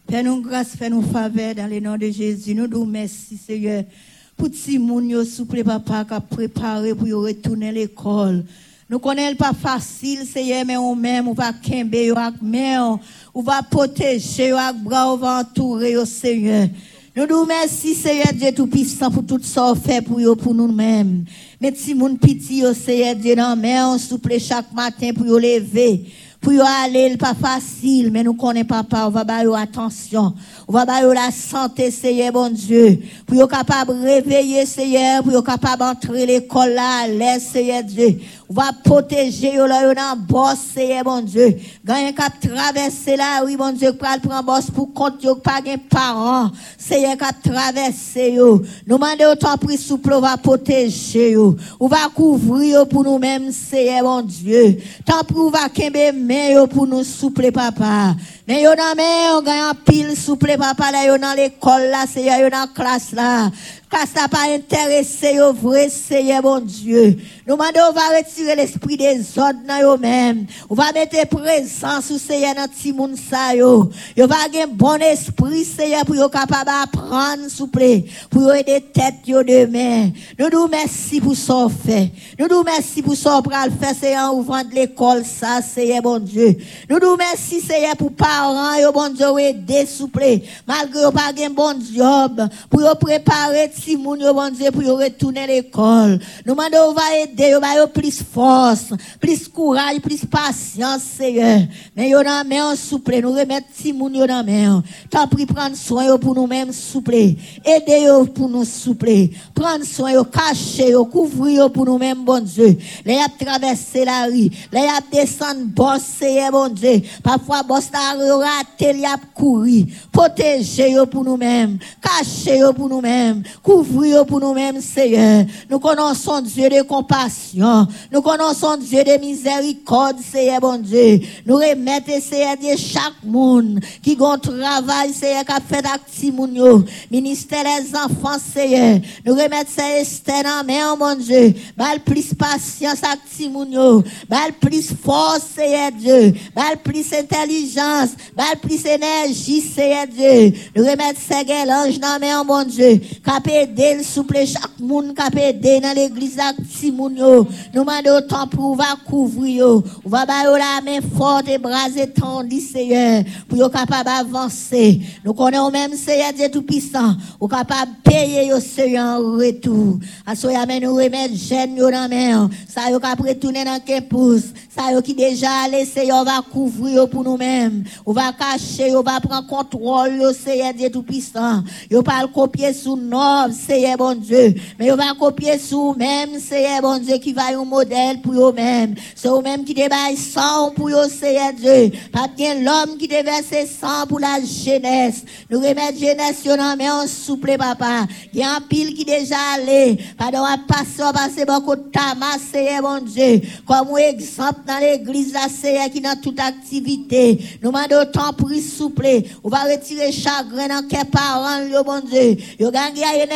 Fais-nous grâce, fais-nous faveur dans le nom de Jésus. Nous nous merci, Seigneur. Pour petit moun yo souple, papa, qui a préparé pour retourner à l'école. Nous connaissons pas facile, Seigneur, mais on même, on va yo ak main, on va protéger yo ak bras, on va entourer Seigneur. Nous nous merci, Seigneur Dieu Tout-Puissant, pour tout ça fait pour yo, pour nous-mêmes. Mais si moun piti yo, Seigneur Dieu, dans main, on souple chaque matin pour yo lever. Pour yo aller, pas facile, mais nous connaissons papa, on va ba yo attention. On va ba yo la santé, Seigneur, bon Dieu. Pour yo capable réveiller, Seigneur, pour yo capable entrer l'école là, à l'aise, Seigneur Dieu. On va protéger là, yo dans boss, bon Dieu. Gagne cap traverser là, oui, bon Dieu, pral prend boss pour compte yo, pas gen parents. Seigneur, cap traverser yo. Nous mandons autant pris souple, on va protéger yo. On va couvrir yo pour nous-mêmes, Seigneur, bon Dieu. Tant on va kembe main yo pour nous souple, papa. Mais yo dans main, on gagne pile souple, papa, là, yo dans l'école là, Seigneur, yo dans classe là. Classe là pas intéressé, yo vrai, Seigneur, bon Dieu. Nous demandons, on va retirer l'esprit des autres dans yo même. On va mettre présence au Seigneur dans ti moun sa yo. Yo va gen bon esprit, Seigneur, pour yo capable apprendre, souple, pour yo aider tête yo demain. Nous nous merci pour ça fait. Nous nous merci pour ça pral faire, Seigneur, ouvrant de l'école ça, Seigneur, bon Dieu. Nous nous merci, Seigneur, pour parents, yo bon Dieu, aider souple, malgré yo pas gen bon job, pour yo préparer ti moun yo bon Dieu, pour retourner l'école. Nous demandons, va aider, yo ba yo plus force, plus courage, plus patience, Seigneur. Mais yo nan men souple, nous remettre ti moun yo nan men. T'as pris prendre soin yo pour nous-mêmes souple. Aider yo pour nous souple. Prendre soin yo, cacher yo, couvrir yo pour nous-mêmes, bon Dieu. Les a traversé la rue, les a descendre boss, Seigneur, bon Dieu. Parfois, boss la raté, y a courir. Protéger yo pour nous-mêmes. Cacher yo pour nous-mêmes. Couvrir pour nous-mêmes, Seigneur. Nous connaissons Dieu de compassion. Nous connaissons Dieu de miséricorde, Seigneur, bon Dieu. Nous remettons, Seigneur, de chaque monde qui gon travail, Seigneur, qui a fait yo. Ministère des enfants, Seigneur. Nous remettons, Seigneur, Esther dans main, mon Dieu. Bal plus patience acti moun yo. Bal plus force, Seigneur Dieu. Bal plus intelligence. Bal plus énergie, Seigneur Dieu. Nous remettons, Seigneur, l'ange dans main, mon Dieu. Aider, souple chaque monde, cap aider dans l'église yo. Nous demandons autant pour va couvrir yo. Va yo la main forte et bras étendus, Seigneur. Pour yo capable avancer. Nous connaissons même, Seigneur Dieu Tout-Puissant. Ou capable payer yo, Seigneur, en retour. Asoya, mais nous remettre jeunes yo main. Ça yo retourner dans campus. Ça yo qui déjà allé, Seigneur, va couvrir yo pour nous-mêmes. On va cacher, on va prendre contrôle, yo, Seigneur Dieu Tout-Puissant. Yo pas copier sous Seigneur bon Dieu. Mais on va copier sous même, Seigneur bon Dieu, qui va un modèle pour eux-mêmes. C'est eux-mêmes qui débaillent sang pour eux, Seigneur Dieu. Pas bien l'homme qui déverse sang pour la jeunesse. Nous remettre jeunesse yo dans mais on souple, papa. Il y a un pile qui déjà allé. Pardon, à passer, on passe beaucoup de tamas, Seigneur bon Dieu. Comme exemple dans l'église, là, Seigneur, qui dans toute activité. Nous demandons autant pour souple. On va retirer chagrin dans quel parents, yo, bon Dieu.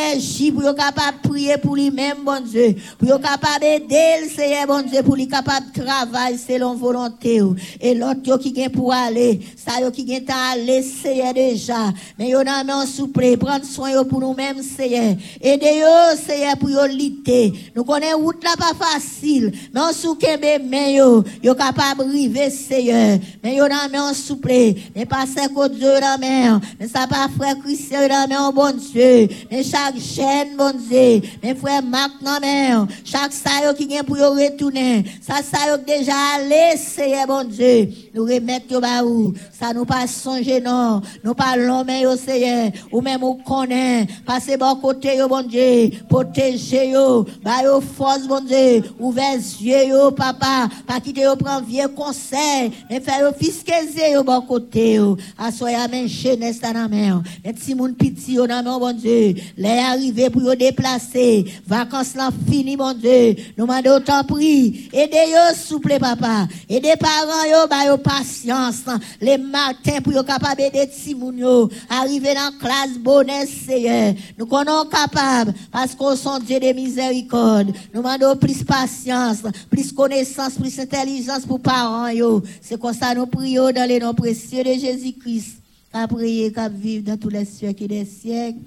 Énergie pour yo capable prier pour lui-même, bon Dieu. Pour yo capable aider, Seigneur, bon Dieu, pour lui capable de travailler selon volonté. Et l'autre, qui vient pour aller. Ça, qui vient à aller, Seigneur, déjà. Mais yo nan men souple. Prendre soin pour nous-mêmes, Seigneur. Aidez yo, Seigneur, pour yo lutter. Nous connaissons route là pas facile. Mais on sou kembe men yo. Yo capable de river, Seigneur. Mais yo nan men souple. Mais pas que Dieu nan men. Mais ça pas frère Christian nan men, bon Dieu. Mais chaque chaîne, bon Dieu. Mais frère Marc nan men. Chaque ça yo qui vient pour yo retourner. Ça ça yo déjà allé, Seigneur, bon Dieu. Nous remettre yo ba ou. Ça nous pas songer non. Nous parlons mais yo, Seigneur. Ou même ou connaît. Passez bon côté yo, bon Dieu. Protégez yo. Ba yo force, bon Dieu. Ouvert yeux yo, papa. Pas quitter yo prendre vieux conseil. Mais faire yo fiscaliser yo bon côté yo. Assoya men jeunesse dans la main. Mais si moun piti yo dans main, bon Dieu. Arriver pour yo déplacer. Vacances là fini, bon Dieu. Nous demandons autant prix. Aidez yo, souple, papa. Aidez parents yo, ba yo patience. Les matins pour yo capable d'aider ti moun yo. Arriver dans classe bonheur, Seigneur. Nous connaissons capable. Parce qu'on sont Dieu de miséricorde. Nous demandons plus patience, plus connaissance, plus intelligence pour parents yo. C'est comme ça nous prions dans les noms précieux de Jésus-Christ. Qu'à prier, qu'à vivre dans tous les siècles et des siècles.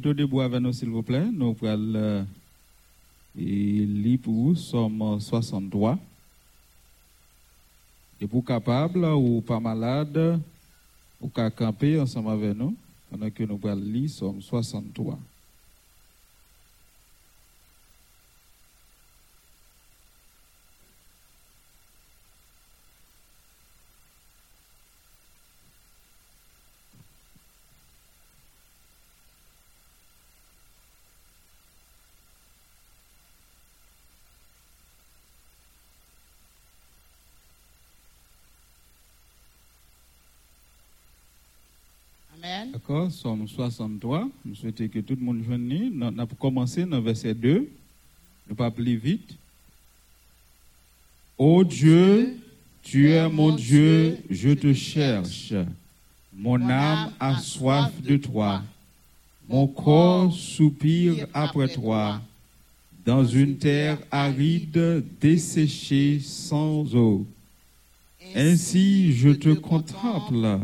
Debout avec nous, s'il vous plaît. Nous allons euh, lire pour vous Somme 63. Et pour capable ou pas malade, ou qu'à camper ensemble avec nous, pendant que nous allons lire Somme 63. Somme 63. Je souhaite que tout le monde joigne. Nous avons commencé dans verset 2. Ne pas plus vite. Ô Dieu, tu es mon Dieu, je te cherche. Mon âme a soif de toi. Mon corps soupire après toi. Dans une terre aride, desséchée sans eau. Ainsi je te contemple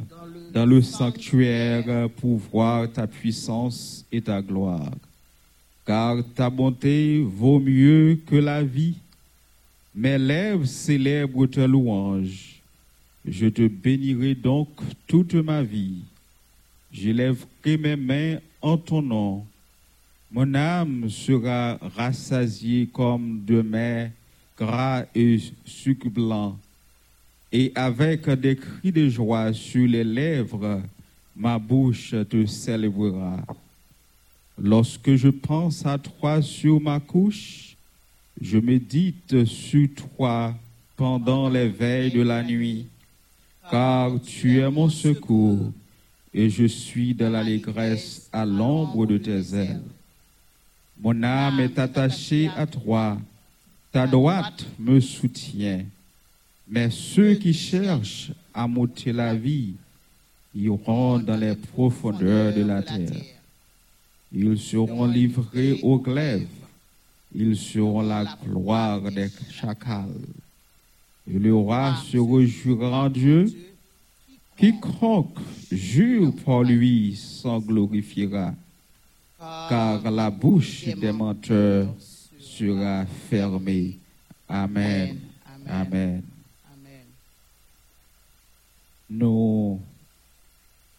dans le sanctuaire pour voir ta puissance et ta gloire. Car ta bonté vaut mieux que la vie. Mes lèvres célèbrent ta louange. Je te bénirai donc toute ma vie. J'élèverai mes mains en ton nom. Mon âme sera rassasiée comme de mets gras et blanc. Et avec des cris de joie sur les lèvres, ma bouche te célébrera. Lorsque je pense à toi sur ma couche, je médite sur toi pendant les veilles de la nuit, car tu es mon secours et je suis dans l'allégresse à l'ombre de tes ailes. Mon âme est attachée à toi, ta droite me soutient. Mais ceux qui cherchent à m'ôter la vie iront dans les profondeurs de la terre. Ils seront livrés au glaive. Ils seront la gloire des chacals. Et le roi se rejouera en Dieu. Quiconque jure pour lui s'en glorifiera, car la bouche des menteurs sera fermée. Amen. Amen. Nous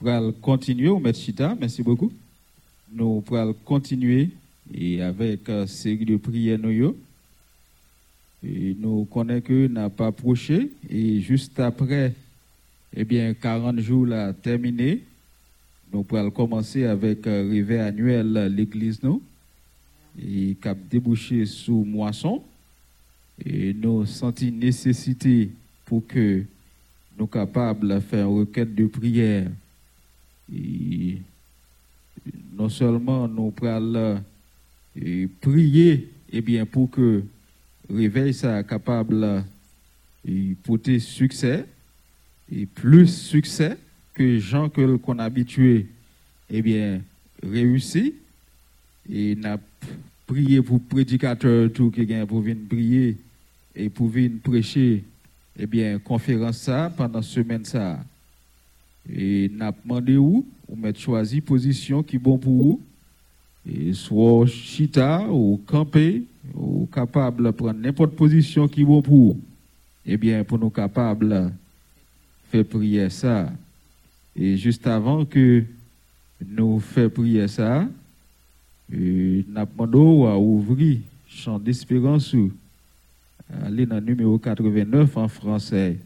allons continuer, au Chita, merci beaucoup. Nous allons continuer et avec une série de prières. Nous, nous connaissons que n'a pas approché et juste après, eh bien, 40 jours là, terminé, nous allons commencer avec un réveil annuel à l'église, nous, et qui a débouché sous moisson. Et nous sentons nécessité pour que nous capables de faire une requête de prière. Et non seulement nous allons et prier eh bien, pour que réveil soit capable de porter succès, et plus succès que les gens que qu'on habitué, eh bien, réussi. Et n'a prié pour prédicateur tout qui pour venir prier et pour venir prêcher, eh bien, conférence ça pendant semaine ça. Et n'a demandé où, ou mettre choisi position qui est bon pour vous. Et soit chita ou camper, ou capable de prendre n'importe position qui bon pour vous. Eh bien, pour nous capables de faire prier ça. Et juste avant que nous fassions prier ça, nous demandé à ouvrir chant d'espérance dans le numéro 89 en français.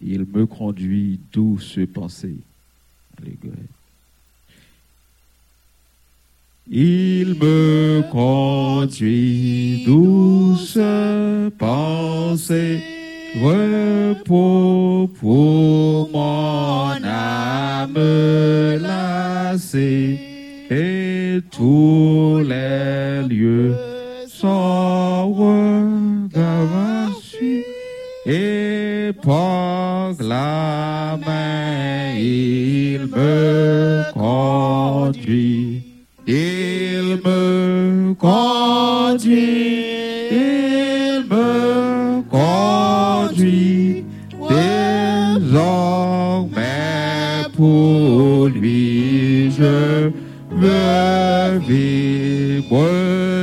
Il me conduit douce pensée. Il me conduit douce pensée, repos pour mon âme lassée, et tous les par la main il me conduit. Il me conduit, il me conduit. Désormais pour lui je veux vivre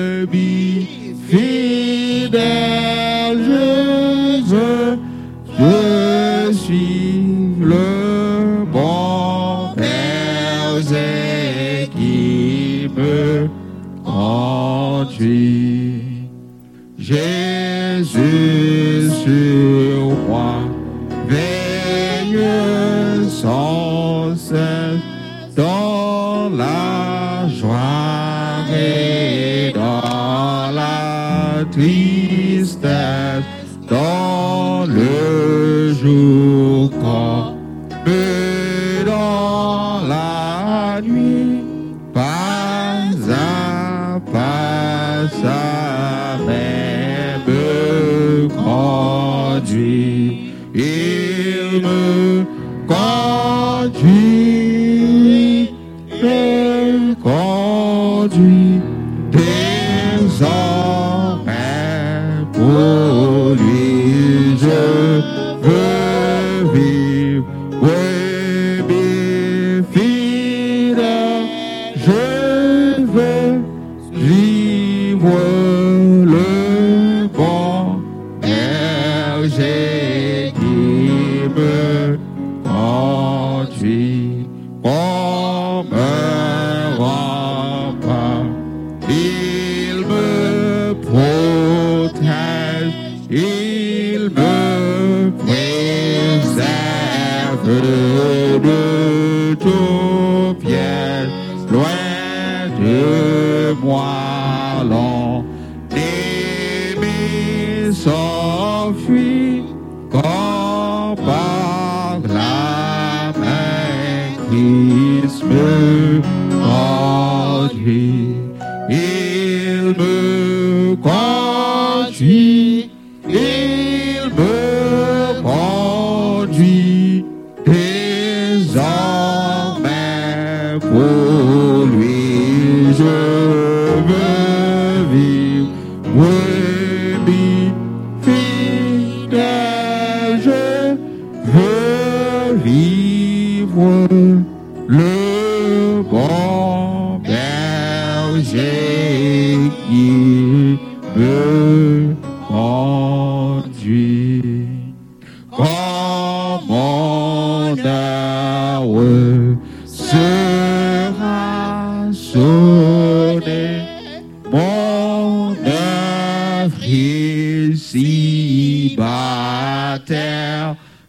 Jésus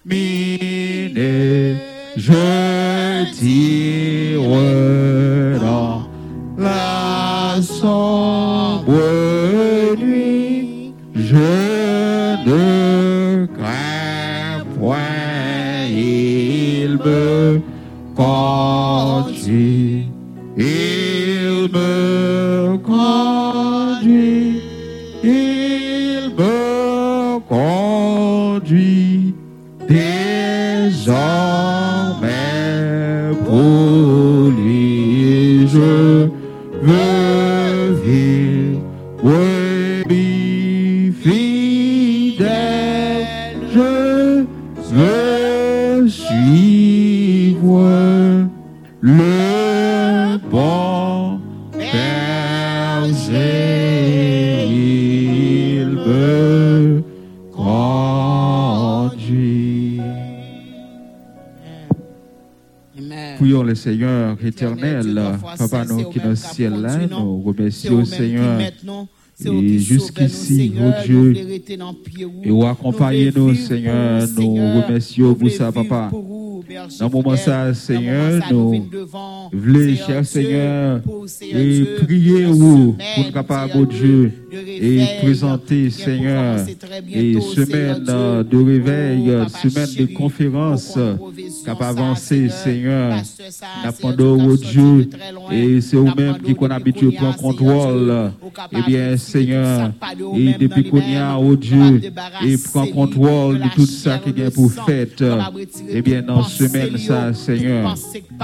terminée, je tire le Seigneur éternel, Papa nous qui cap ciel là, non? nous remercions Seigneur. et qui jusqu'ici, oh Dieu, dans et vous accompagnez nous nous, voulons vivre Seigneur, vous, nous remercions pour ça, Papa. Dans le moment ça, Dans Seigneur, nous voulons, Seigneur cher Seigneur, et prier semaine, pour être capable, oh Dieu, de et présenter, Seigneur, et semaine de réveil, Oh, semaine de chéri, conférence, ça, avancer, Seigneur, Pasteur ça, n'a Seigneur pendant Dieu, au Dieu, de et c'est vous-même qui qu'on prendre Seigneur contrôle, au eh bien, de Seigneur, de et depuis qu'on y a, oh Dieu, et prend contrôle de de tout ça qui de est pour de retirer eh bien, toute dans semaine ça, au- Seigneur,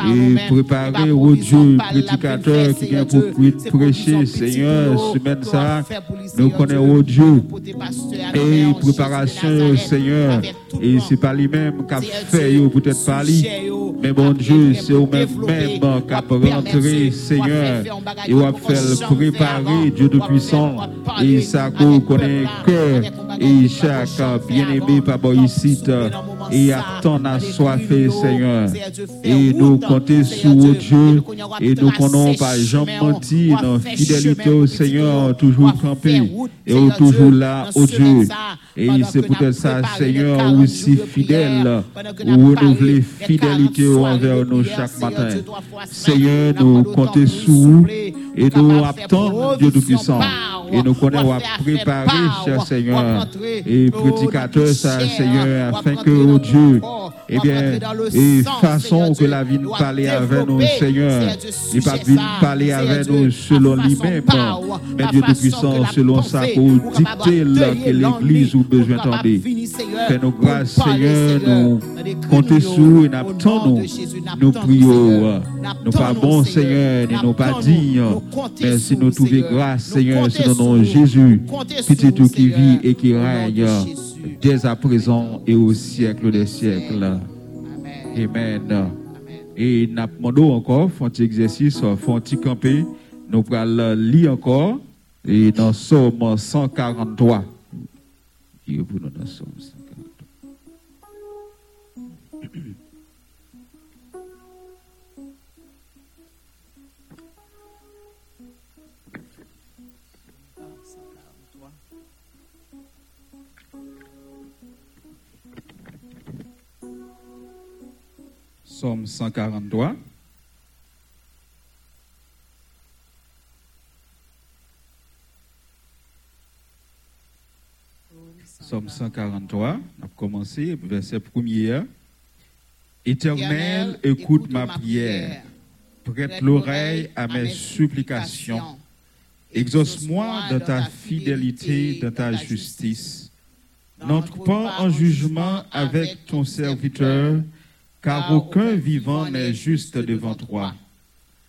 et nous-mêmes, préparer, oh Dieu, prédicateur qui vient pour prêcher, Seigneur, semaine ça, nous connaissons, oh Dieu, et préparation, Seigneur, et c'est pas lui-même qui a fait, peut-être pas lui, mais bon Dieu, c'est au même développer, même qui a rentré, Seigneur, et faire jamais fait préparer Dieu de puissant, et ça connaît cœur, et chaque bien-aimé, papa ici, et attend à l'eau, Seigneur, et nous Seigneur sur Dieu, Dieu, et nous connaissons pas chemin, jamais on mentir, va dans fidélité au Seigneur, toujours campé, et toujours là, au Dieu. Et c'est peut-être ça, Seigneur, 40 aussi fidèle, ou renouveler fidélité 40 soirées envers nous chaque matin. Seigneur, nous comptons sur vous et nous nous attendons Dieu Tout-Puissant. Et nous on connaissons à préparer, par, cher Seigneur, et prédicateur, Seigneur, afin que, oh Dieu, eh va bien, et façon que la vie on va parler avec nous, Seigneur, et pas vie parler avec nous selon lui-même, par, mais Dieu Tout-Puissant, selon là payer que l'Église ou besoin d'entendre. Fais-nous grâce, Seigneur, nous créneaux, sur et de Jésus, Nous prions. Nous pas bons, Seigneur, et nous pas dignes. Mais si nous trouvons grâce, Seigneur, c'est dans le nom. Jésus, petit tout qui vit et qui règne dès à présent et au siècle des siècles. Amen. Et nous demandons encore, font un exercice, font un camper. Nous allons lire encore. Et dans Somme 143. Qui est pour nous dans Somme Somme 143. Somme 143, on a commencé, verset 1er. Éternel, écoute ma prière, prête l'oreille à mes supplications. Exauce-moi dans ta fidélité, dans ta justice. N'entre pas en jugement avec ton serviteur, car aucun vivant n'est juste devant toi.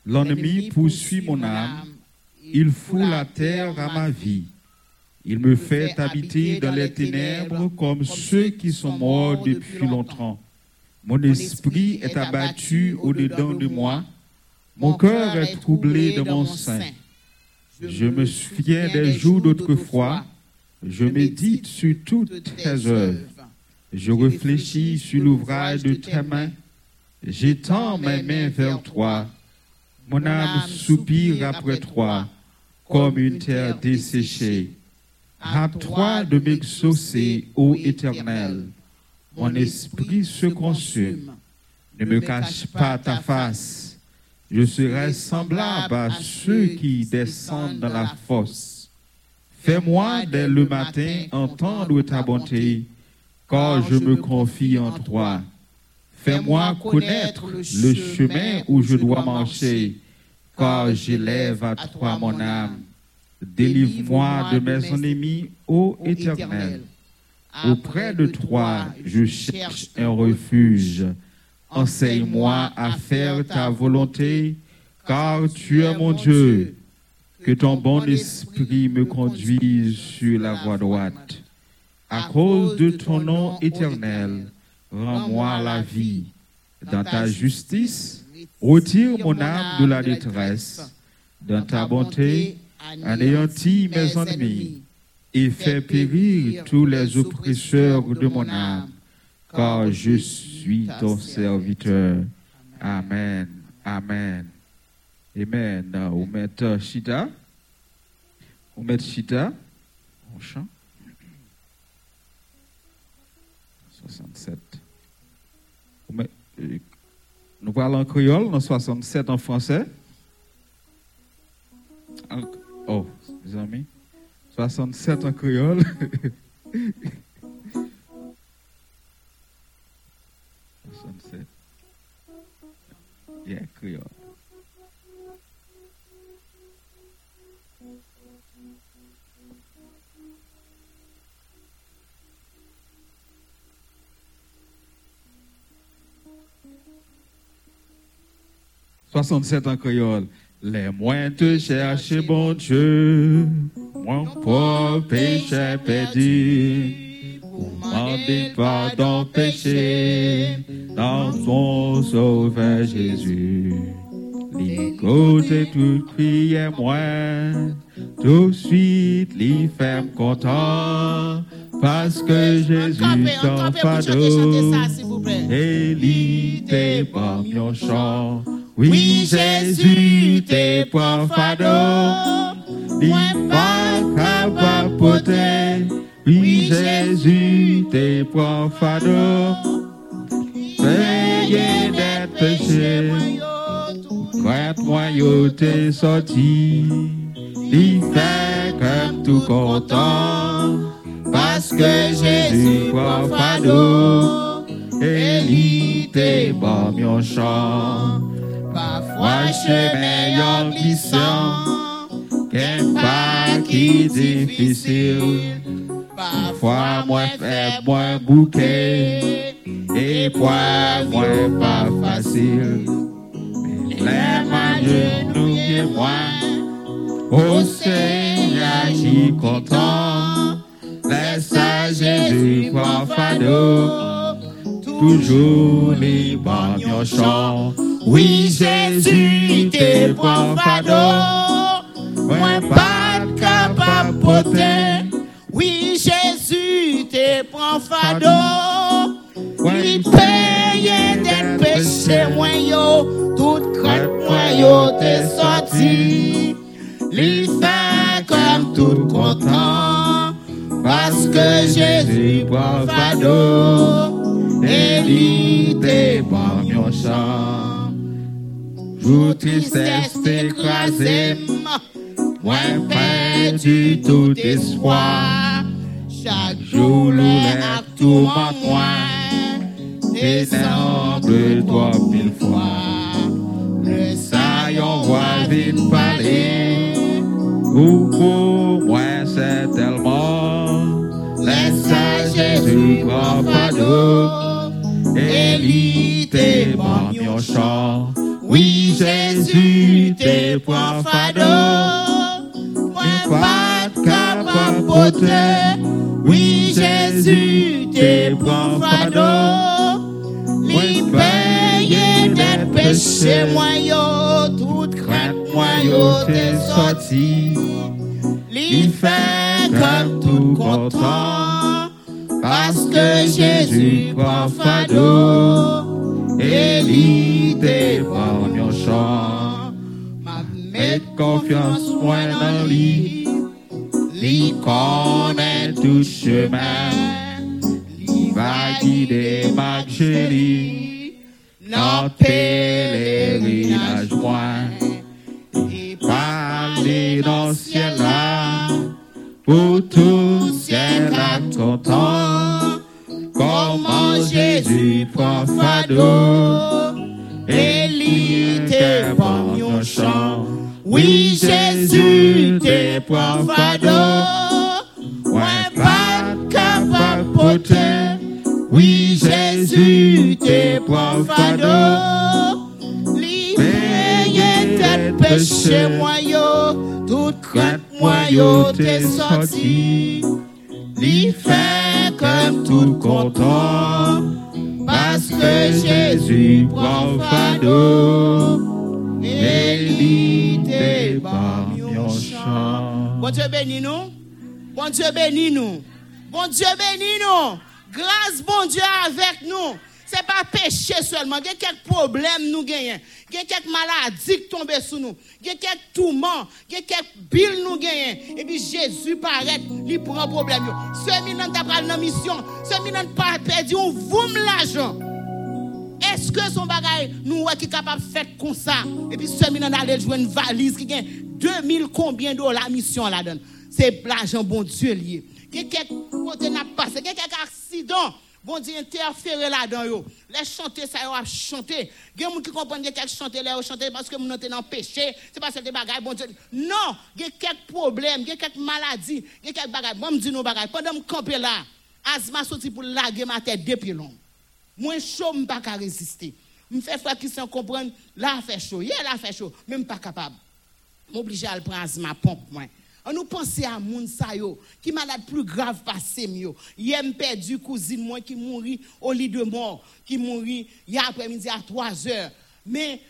L'ennemi poursuit mon âme, il fout la terre à ma vie. Il me fait habiter dans les ténèbres comme ceux qui sont morts depuis longtemps. Mon esprit est abattu au-dedans de moi, mon cœur est troublé de mon sein. Je me souviens des jours d'autrefois, je médite sur toutes tes œuvres. Je réfléchis sur l'ouvrage de tes mains. J'étends mes mains vers toi. Mon âme soupire après toi, comme une terre desséchée. Hâte-toi de m'exaucer, ô Éternel. Mon esprit se consume. Ne me cache pas ta face. Je serai semblable à ceux qui descendent dans la fosse. Fais-moi dès le matin entendre ta bonté, car je me confie en toi. Fais-moi connaître le chemin où je dois marcher, car j'élève à toi mon âme. Délivre-moi de mes ennemis, ô Éternel. Auprès de toi, je cherche un refuge. Enseigne-moi à faire ta volonté, car tu es mon Dieu. Que ton bon esprit me conduise sur la voie droite. À cause de ton nom éternel, rends-moi la vie. Dans ta justice, retire mon âme de la détresse. Dans ta bonté, anéantis mes ennemis et fais périr tous les oppresseurs de mon âme, car je suis ton serviteur. Amen. Amen. Amen. On met euh, Chita. On met Chita. On chante. 67. E, nous parlons en créole, dans 67 en français. Oh, mes amis. 67 en créole. Yeah, Creole. 67 en créole. Les moins te cherchent, bon Dieu, mon propre péché perdu. Pour demander pardon péché, dans ton sauveur Jésus. L'écoute tout cri et moi, tout de suite, l'y ferme content. Parce que Jésus t'en pardonne, et l'y t'épargne en chant. Oui, Jésus, tes points fardeau. Lui pas capable porter. Oui, Jésus, tes fardeau. Payé des péchés. Quand moi, yo t'es sorti. Il fait comme tout content. Parce que Jésus prend fardeau. Et il te bon mon chant. Parfois chemin yon glissant, qu'un pas qui difficile. Parfois moi fait moins bouquet, et moi moi pas facile. Mais les mains nous moi, au Seigneur j'y content. Laisse à Jésus toujours les bons chants. Oui, Jésus, t'es bon fardeau. Moi, pas capable porter. Oui, Jésus, te prend fardeau. Oui, paye des péchés, moi yo, toute crotte, moi yo, t'es sorti. Lui fait comme tout content, parce que Jésus prend fardeau. Et lui te prend méchant. Jour tristesse écrasée, moi perdu tout espoir. Chaque Jour acte tout moi, moi. Descendre toi mille fois. Le Saillons voix vite parler. Ou pour moi c'est tellement. Laisse Jésus fardeau. Élie t'es bon mon chant. Oui, Jésus t'es prend fardeau. Moi pas porter. Oui, Jésus t'es prend fardeau. Li paye d'être péché, moi yo, toute crainte, moi yo t'es sorti. Li fait comme tout content, parce que Jésus prend fardeau. T'es prend mon chant. Ma Mette confiance moi dans lui. Lui connaît tout chemin. Il va guider ma chérie. Dans pèlerinage moi. Et Parler dans ciel là. Pour tout ciel à ton temps. Comment Jésus prend fardeau. Élie bon yon chant. Oui, Jésus t'es prend fardeau. Ouais, pas capable porter. Oui, Jésus t'es prend fardeau. Li paye tête péché moi yo, toute crainte moi yo t'es sorti. Li fait comme tout content, parce que Jésus prend fardeau. Élie t'es bon yon chant. Bon Dieu bénis nous. Bon Dieu bénis nous. Bon Dieu bénis nous. Grâce, bon Dieu, avec nous. C'est pas péché seulement. Il y a quelques problèmes nous gagnons. Il y a quelques maladies qui tombent sur nous. Il y a quelques tourments. Il y a quelques billes nous gagnons. Et puis Jésus paraît, il prend problème. Ce minant pris une mission. Ce minant pas perdu, on vous l'argent. Est-ce que son bagage nous est capable de faire comme ça? Et puis ce minant d'aller jouer une valise qui gagne 2000 combien de dollars mission là-dedans? C'est l'argent bon Dieu lié. Il y a quelques côté n'a passé, il y a quelques accidents. Bon Dieu interféré là-dedans yo. Les chanter ça yo a chanter. Il y a des gens qui comprennent que quelques chanter là chanter parce que nous sommes dans péché, c'est parce que des bagages bon Dieu. Non, il y a quelques problèmes, il y a quelques maladies, il y a quelques bagages. Moi me dis nos bagages pendant me camper là, asma sorti pour laguer ma tête depuis long. Moi chaud me pas résister. Me fait frère s'en comprendre, là fait chaud, hier là fait chaud, même pas capable. M'oblige à le prendre asma pompe moi. On nous pense à moun sa yo, qui malade plus grave passé mieux. Me perdu cousine moi qui mourit au lit de mort, qui mourit hier après-midi à 3 heures. Mais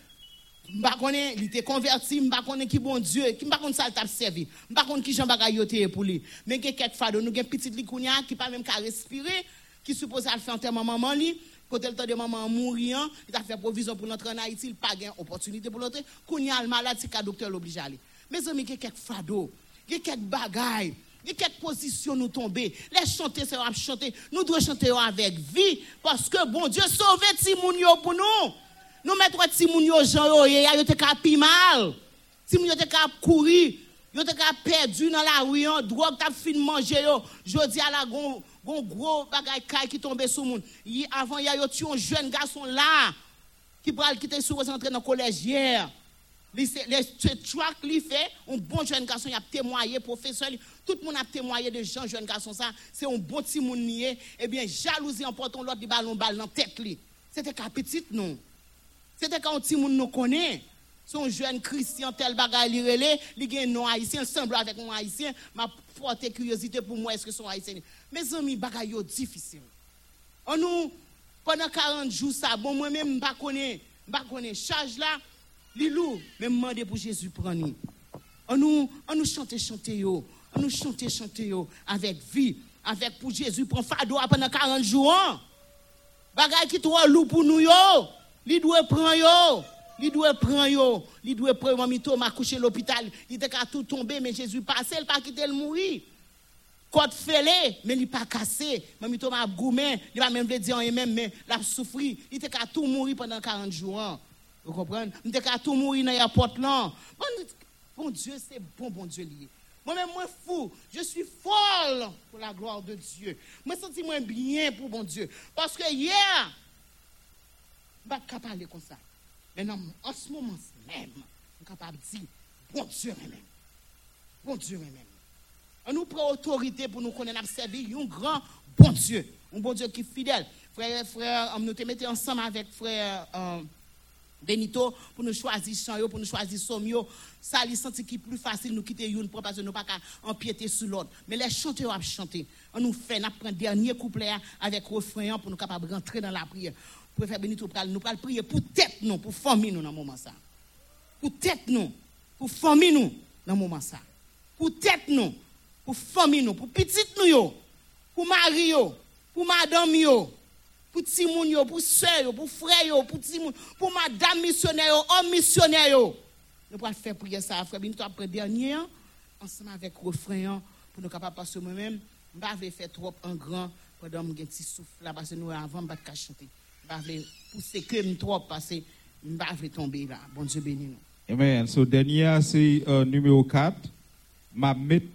Mba konen, li te konverti, mba konen ki bon Dieu, mba konen sa l tap servi, mba konen ki jan bagay yo te pour li. Men gen ket fado, nou gen petit li kounya ki pa même ka respirer, qui suppose à faire enterrement maman li, quand le temps de maman mourir, il a fait provision pour l'entrer en Haïti, il pas gain opportunité pour l'entrer, kounya le malade, c'est qu'un docteur l'oblige à aller. Mes amis, quelques fado, gen quelques bagay, gen quelques positions nous tomber. Les chanter, c'est chanter. Nous devons chanter avec vie, parce que bon Dieu sauve Timoun yo pour nous. Nous mettons Timoun yo Jean yo, yo te ka pi mal. Timoun yo te ka courir, yo te ka perdu dans la rue, drogue t'a fin manger yo. Jodi à la gon gon gros bagay kay qui tombe sous moun. Yi- Avant y a tué un jeune garçon là qui pral quitter sous rentrer dans le collège hier. Ce track li fait un bon jeune garçon il a témoigné professeur tout le monde a témoigné de Jean jeune garçon ça c'est un bon petit monde et bien jalousie emporte l'autre di ballon balle dans tête li c'était qu'à petit non. C'était quand un petit monde nous connaît. Son jeune Christian tel li relé li gen non haïtien semble avec un haïtien. M'a porté curiosité pour moi est-ce que son haïtien mes amis difficile. On nous pendant 40 jours ça bon moi même pas connais pas connais charge là li lourd mais demander pour Jésus prendre on nous on nous chanter chanter yo. On nous chanter chanter yo. Avec vie avec pour Jésus prend fardeau pendant 40 jours hein. bagay qui trop lourd pour nous yo. Li doit prendre yo. Li doit prendre yo. Li doit prendre mami Thomas coucher à l'hôpital. Il était qu'à tout tomber mais Jésus passé il pas quitter le mourir. Côte fêlée, mais il pas cassé. Même il m'a goumé, il va même dire en même mais l'a souffri. Il était qu'à tout mourir pendant 40 jours. Vous comprenez? Était qu'à tout mourir dans l'aéroport là. Bon, Dieu, c'est bon, bon Dieu lié. Moi-même, moi fou, je suis folle pour la gloire de Dieu. Moi, sens moi bien pour bon Dieu. Parce que hier, je ne peux pas parler comme ça. Mais non, en ce moment même, je suis capable de dire, bon Dieu même. Bon Dieu même. On nous prend autorité pour nous connaître, servir un grand bon Dieu. Un bon Dieu qui est fidèle. Frère, frère, on nous te mettait ensemble avec frère euh, Benito pour nous choisir chant, pour nous choisir somme. Ça, il senti qui plus facile nous quitter une parce que nous pas empiéter sur l'autre. Mais les chanteurs ont chanté. On nous fait, nous prend dernier couplet avec refrain pour nous capables rentrer dans la prière. Pour faire Benito, nous pral prier pour tête nous, pour famille nous dans ce moment ça. Pour tête nous, pour famille nous dans ce moment ça. Pour tête nous, pour famille nous, pour petite nous pour mari pour madame pour petit moun yo, pour soeur pour frère pour petit moun, pour madame missionnaire homme missionnaire. Nous pourrons faire prier ça, frère Benito après dernier, hein, ensemble avec refrain hein, pour nous capables que moi-même, je vais faire trop en grand pendant que je petit souffle là parce que nous avant pas de chanter. Je vais pousser que me trop parce que je vais tomber là. Bon Dieu béni nous. Amen. So, dernier, c'est euh, numéro 4. Ma mettre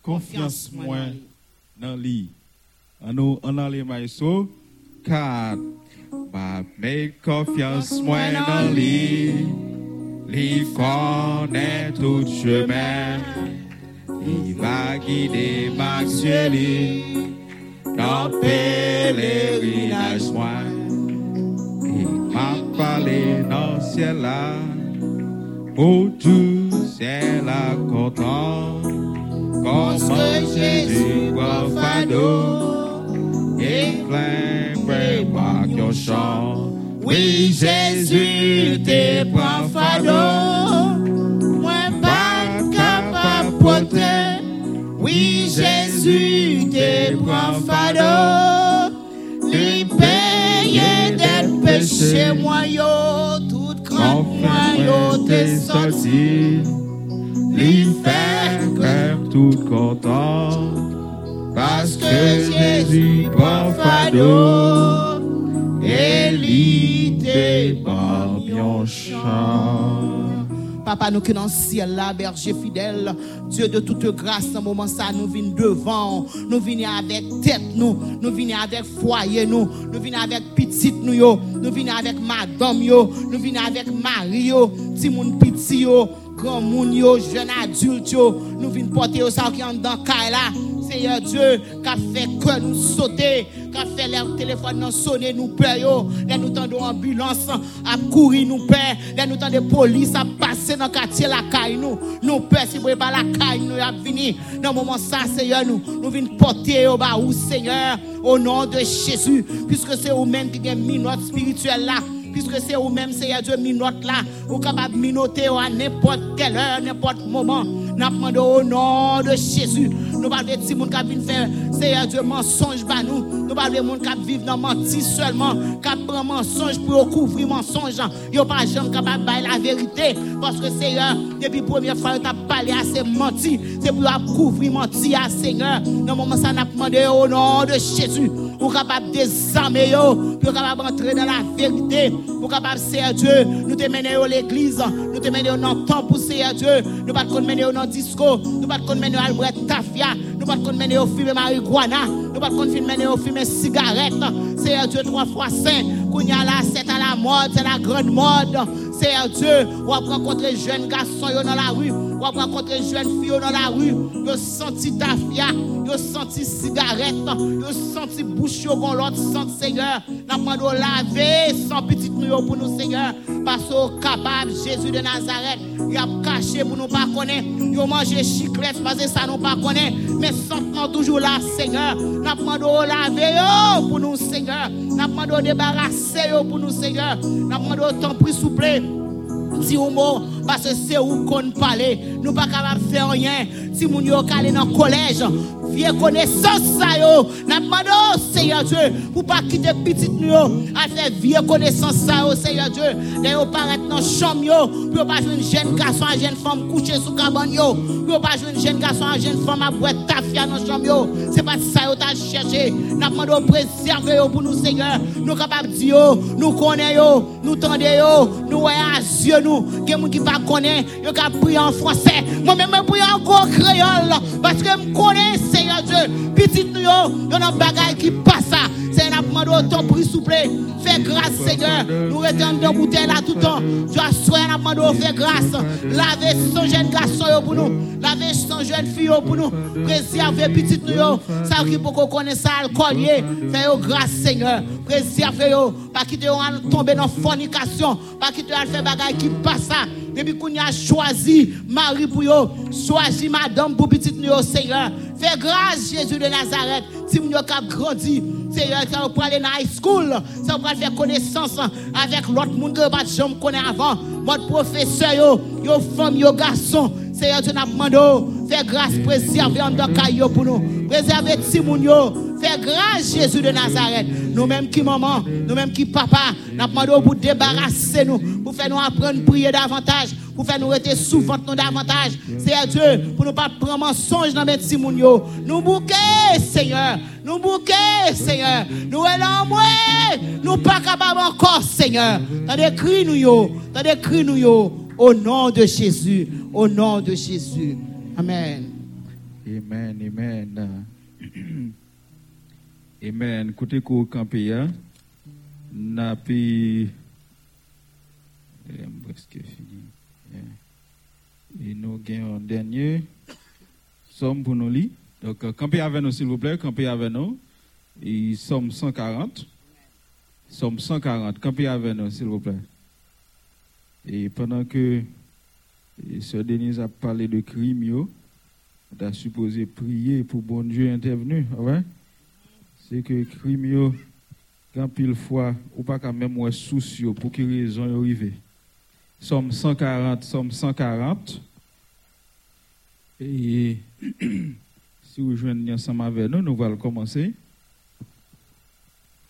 confiance moi dans lui. On nous, a les maïsos. 4. Ma mettre confiance moi dans lui. Lui connaît tout chemin. Il va guider ma yeux dans pèlerinage moi. Il m'a parlé dans ciel là. Pour tout ciel là content. Comment Jésus fardeau. Et plein Oui, Jésus te prend fardeau. Moi pas capable porter. Oui, Jésus te prend fardeau. Lui paye d'être péché, moi yo, tout grand moi yo te sorti. Lui fait comme tout content. Parce que Jésus prend fardeau. Bien chant. Papa, nous qui dans le ciel là, berger fidèle, Dieu de toute grâce, en moment ça, nous venons devant, nous venons avec tête, nous, nous venons avec foyer, nous, nous venons avec petite, nous, nous venons avec madame, nous venons avec mari, yo, petit moun petit, grand moun, yo, jeune adulte, yo, nous venons porter ça qui est dans là, Seigneur Dieu, qui a fait que nous sauter, qui a fait les téléphones nous sonner, nous peur, là nous tendons ambulance à courir, nous peur, là nous tendons police à passer dans quartier la caille, nous, nous peur, si vous pas la caille, nous a venu, dans moment ça, Seigneur, nous, nous venons porter au bas, où, Seigneur, au nom de Jésus, puisque c'est vous-même qui avez mis notre spirituel là, puisque c'est vous-même, Seigneur Dieu, minote là, vous capable de minoter à n'importe quelle heure, n'importe moment. Nous demandons au nom de Jésus. Nous parlons de petits gens qui viennent faire, Seigneur Dieu, mensonge par nous. Nous parlons de gens qui vivent dans menti seulement, qui prennent mensonge pour couvrir mensonge. Ils ne pas jamais capable de la vérité. Parce que Seigneur, depuis la première fois, tu as parlé à ces menti. C'est pour couvrir menti à Seigneur. Dans le moment nous demandé au nom de Jésus. Pour capable de désarmer, pour capable entrer dans la vérité. Pour capable, Seigneur Dieu, nous te mener à l'église. Nous te mener dans le temple, Seigneur Dieu. Nous pas mener dans le disco. Nous pas te mener Albert Tafia. Nous pas mener au fumer marijuana. Nous pas mener au fumer cigarette. Seigneur Dieu, trois fois saint. Kounya là, c'est à la mode, c'est la grande mode. Seigneur Dieu, on va rencontrer jeunes garçons yo dans la rue. Va rencontrer jeunes filles yo dans la rue. Yo senti tafia. Yo senti cigarette. Yo senti bouche yo bon l'autre sang, Seigneur. N'a demandé laver sans petite nous pour nous, Seigneur. Parce que capable, Jésus de Nazareth, il a caché pour nous pas connaître. A mangé chiclette parce que ça nous pas connaît. Mais sentement toujours là, Seigneur. N'a demandé laver yo pour nous, Seigneur. N'a demandé débarrasser yo pour nous, Seigneur. N'a demandé autant pris souple. Si au mot, parce que c'est où qu'on parle. Nous pas capable de faire rien. Si moun yo calé dans le collège, vieux connaissance ça yo. N'a demandé oh, Seigneur Dieu pour pas quitter petit nous à faire vieux connaissance ça yo Seigneur Dieu. D'ailleurs paraître dans chambre yo, pour pas jouer une jeune garçon, une jeune femme coucher sous cabane yo, pour pas jouer une jeune garçon, une jeune femme à boire tafia dans chambre yo. C'est pas ça yo t'a cherché. N'a demandé préserver yo pour nous Seigneur. Nous capables de dire nous connaissons yo, nous tendez yo, nous voyons à yeux nous, que moun qui pas connaît, yo ka en français. Moi même je prie en gros créole parce que je connais Seigneur Dieu. Petit nous yo, nan bagay qui passe demandé autant pour s'il vous plaît. Fais grâce Seigneur. Nous restons dans bouteille là tout le temps. Tu as soin n'a demandé fais grâce. Lavez son jeune garçon pour nous. Lavez son jeune fille pour nous. Préservez petit nous. Ça qui beaucoup connaît ça alcool Fais yo grâce Seigneur. Préservez. Pas quitter yo tomber dans fornication. Pas quitter yo faire bagay qui passe Depi koun ya chwazi mari pou yo, chwazi madame pou pitit nou yo seyan. Fè grâce Jésus de Nazareth, si moun yo kap grandi. Seigneur, ça va aller dans high school, ça va faire connaissance avec l'autre monde que pas jamais connaît avant. Votre professeur, yo, femme, yo garçon. Seigneur, tu n'as demandé, fais grâce, préserver en caillou pour nous. Préserver Timoun yo. Fais grâce, Jésus de Nazareth. Nous-mêmes qui maman, nous-mêmes qui papa, nous demandons pour débarrasser nous, pour faire nous apprendre à prier davantage, pour faire nous rester souvent nous davantage. C'est Dieu, pour nous pas prendre mensonge dans Timoun yo. Nous bouquer, Seigneur. Nous bouquer, Seigneur. Nous allons Nous pas capables encore, Seigneur. T'as décrit nous yo. T'as décrit nous yo. Au nom de Jésus. Au nom de Jésus. Amen. Amen, amen. Amen. Côté ko campé hein? n'a presque fini. Et nous gagnons un dernier somme pour nous lire. Donc euh, campé avec nous s'il vous plaît, campé avec nous. Et somme 140. Somme 140, campé avec nous s'il vous plaît. Et pendant que Sœur Denise a parlé de crime, on a supposé prier pour bon Dieu intervenu. Ouais? C'est que crime, quand pile fois, ou pas quand même souci pour quelle raison y arrivé? Somme 140, Somme 140. Et si vous joignez ensemble avec nous, nous allons commencer.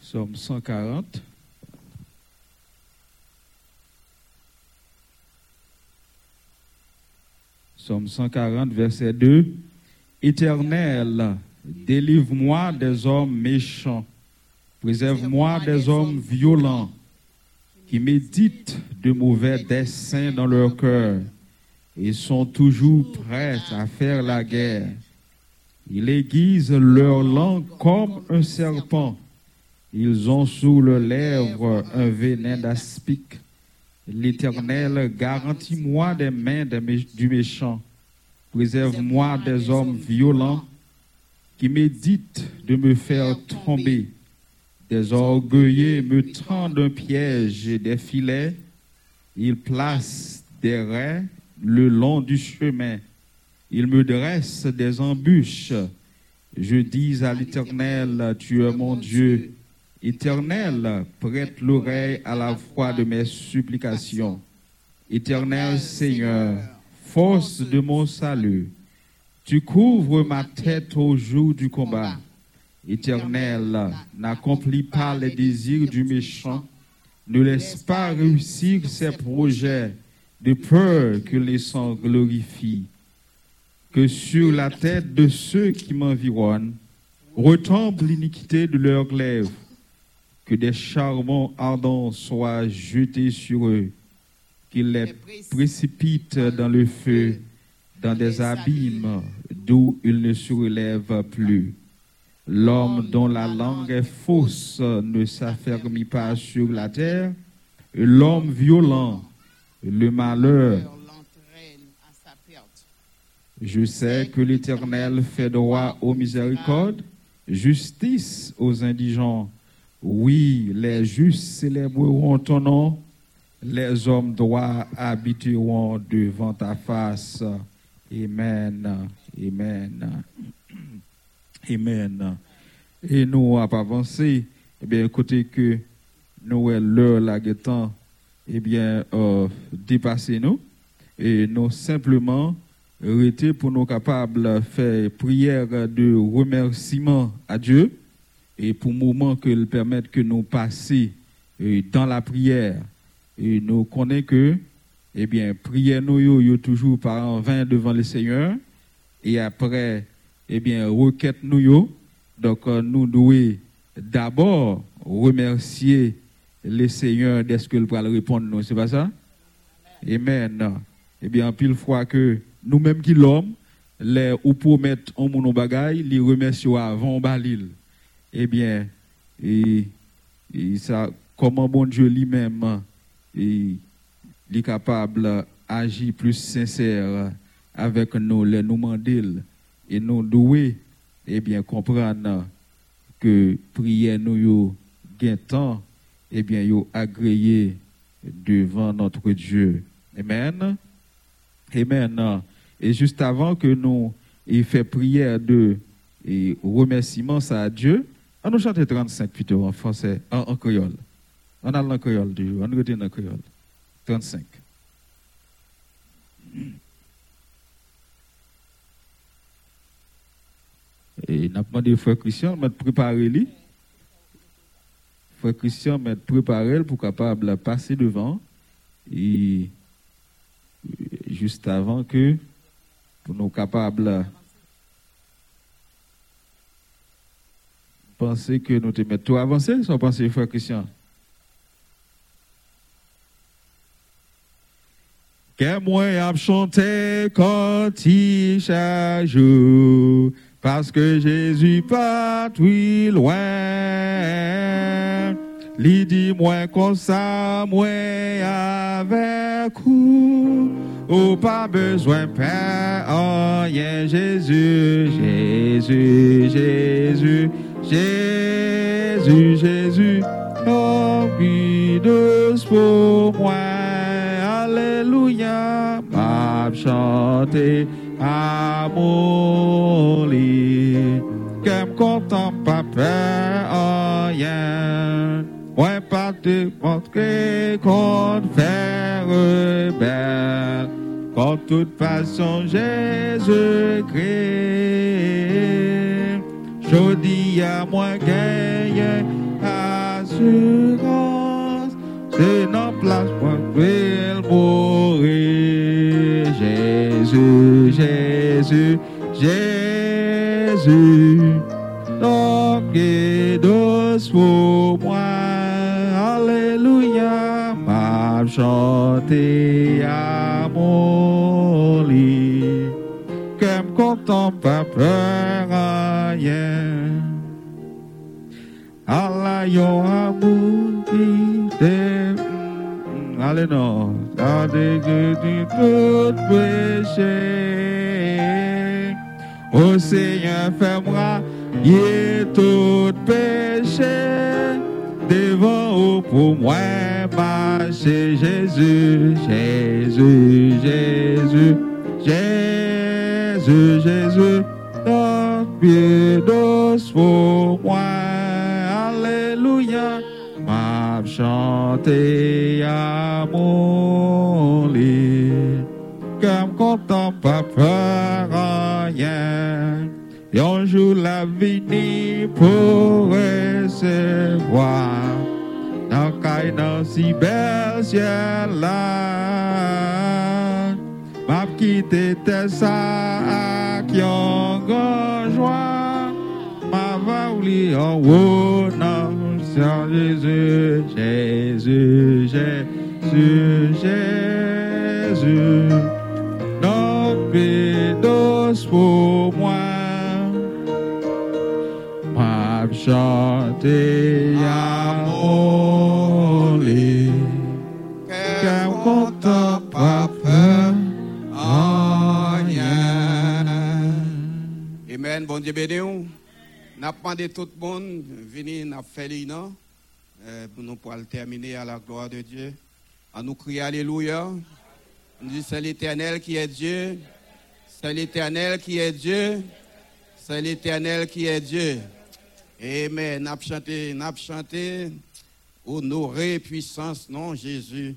Somme 140. Somme 140, verset 2. Éternel, délivre-moi des hommes méchants. Préserve-moi des hommes violents qui méditent de mauvais desseins dans leur cœur et sont toujours prêts à faire la guerre. Ils aiguisent leur langue comme un serpent. Ils ont sous leurs lèvres un venin d'aspic. L'Éternel, garantis-moi des mains du méchant. Préserve-moi des hommes violents qui méditent de me faire tomber. Des orgueilleux me tendent un piège et des filets. Ils placent des raies le long du chemin. Ils me dressent des embûches. Je dis à l'Éternel, tu es mon Dieu. Éternel, prête l'oreille à la voix de mes supplications. Éternel Seigneur, force de mon salut, tu couvres ma tête au jour du combat. Éternel, n'accomplis pas les désirs du méchant, ne laisse pas réussir ses projets, de peur que les sangs glorifient. Que sur la tête de ceux qui m'environnent retombe l'iniquité de leurs lèvres que des charbons ardents soient jetés sur eux, qu'ils les précipitent dans le feu, dans des abîmes d'où ils ne se relèvent plus. L'homme dont la langue est fausse ne s'affermit pas sur la terre, l'homme violent, le malheur. Je sais que l'Éternel fait droit aux miséricordes, justice aux indigents oui, les justes célébreront ton nom, les hommes droits habiteront devant ta face. Amen. Amen. Amen. Et nous, à avancer, eh bien, côté que nous, l'heure, la guettant, eh bien, euh, dépasser nous. et nous simplement arrêter pour nous capables de faire prière de remerciement à Dieu et pour le moment que le permette que nous passions euh, dans la prière et nous connaissons que eh bien prière nous yo, yo toujours par en vain devant le Seigneur et après eh bien requête nous yo. donc euh, nous devons d'abord remercier le Seigneur dès que va répondre nous c'est pas ça? Amen. Eh bien, pile fois que nous-mêmes qui l'homme, les ou promettre en mon bagaille, les remercions avant balil. Eh bien, et, et ça, comment bon Dieu lui-même est capable d'agir plus sincère avec nous, les nous mandil, et nous doués, eh bien, comprendre que prier nous gain temps, eh bien, yo agréé devant notre Dieu. Amen. Amen. Et juste avant que nous ayons fait prière de et remerciement à Dieu, on nous chante 35 plutôt en français, en, en créole. On a le créole du jour, on retient le créole. 35. Et n'a demandé frère Christian de préparer lui. Frère Christian m'a préparé pour capable passer devant et juste avant que pour nous capables penser que nous te mettons avancer, sans penser, frère Christian? Que moi a chanté quand il chaque parce que Jésus pas trop loin. Li dit moi comme ça, avec vous. Ou pas besoin père, oh Jésus, Jésus, Jésus, Jésus, Jésus, oh oui, douce pour moi, Alléluia, m'a chanté à mon lit, que me content pas peur, oh yeah. Moi, pas te montrer qu'on fait rebelle. Quand toute façon Jésus-Christ, je dis à moi gagner assurance, c'est non place pour il mourir. Jésus, Jésus, Jésus, donc douce pour moi. Alléluia, m'a chanté à mon lit, que me content pas peur rien. Allah, yo amour. Allez, non, tout. Au Seigneur, fais-moi, y tout péché. Devant ou pour moi marcher Jésus, Jésus, Jésus, Jésus, Jésus, ton pied douce pour moi, Alléluia, m'a chanté à mon lit, comme content pas un jour la vie pour recevoir dans caille dans si belle ciel là. M'a quitté ça qui ont grand joie. M'a va oublier en haut non Seigneur Jésus, Jésus, Jésus, Jésus. Non, pédos pour chanté à rien. Amen. Bon Dieu béni. nous. N'a demandé tout le monde venir n'a fait euh, pour nous terminer à la gloire de Dieu. On nous crie Alléluia. On dit c'est l'Éternel qui est Dieu. C'est l'Éternel qui est Dieu. C'est l'Éternel qui est Dieu. Amen. N'a chanté, n'a chanté. Honoré puissance, non Jésus.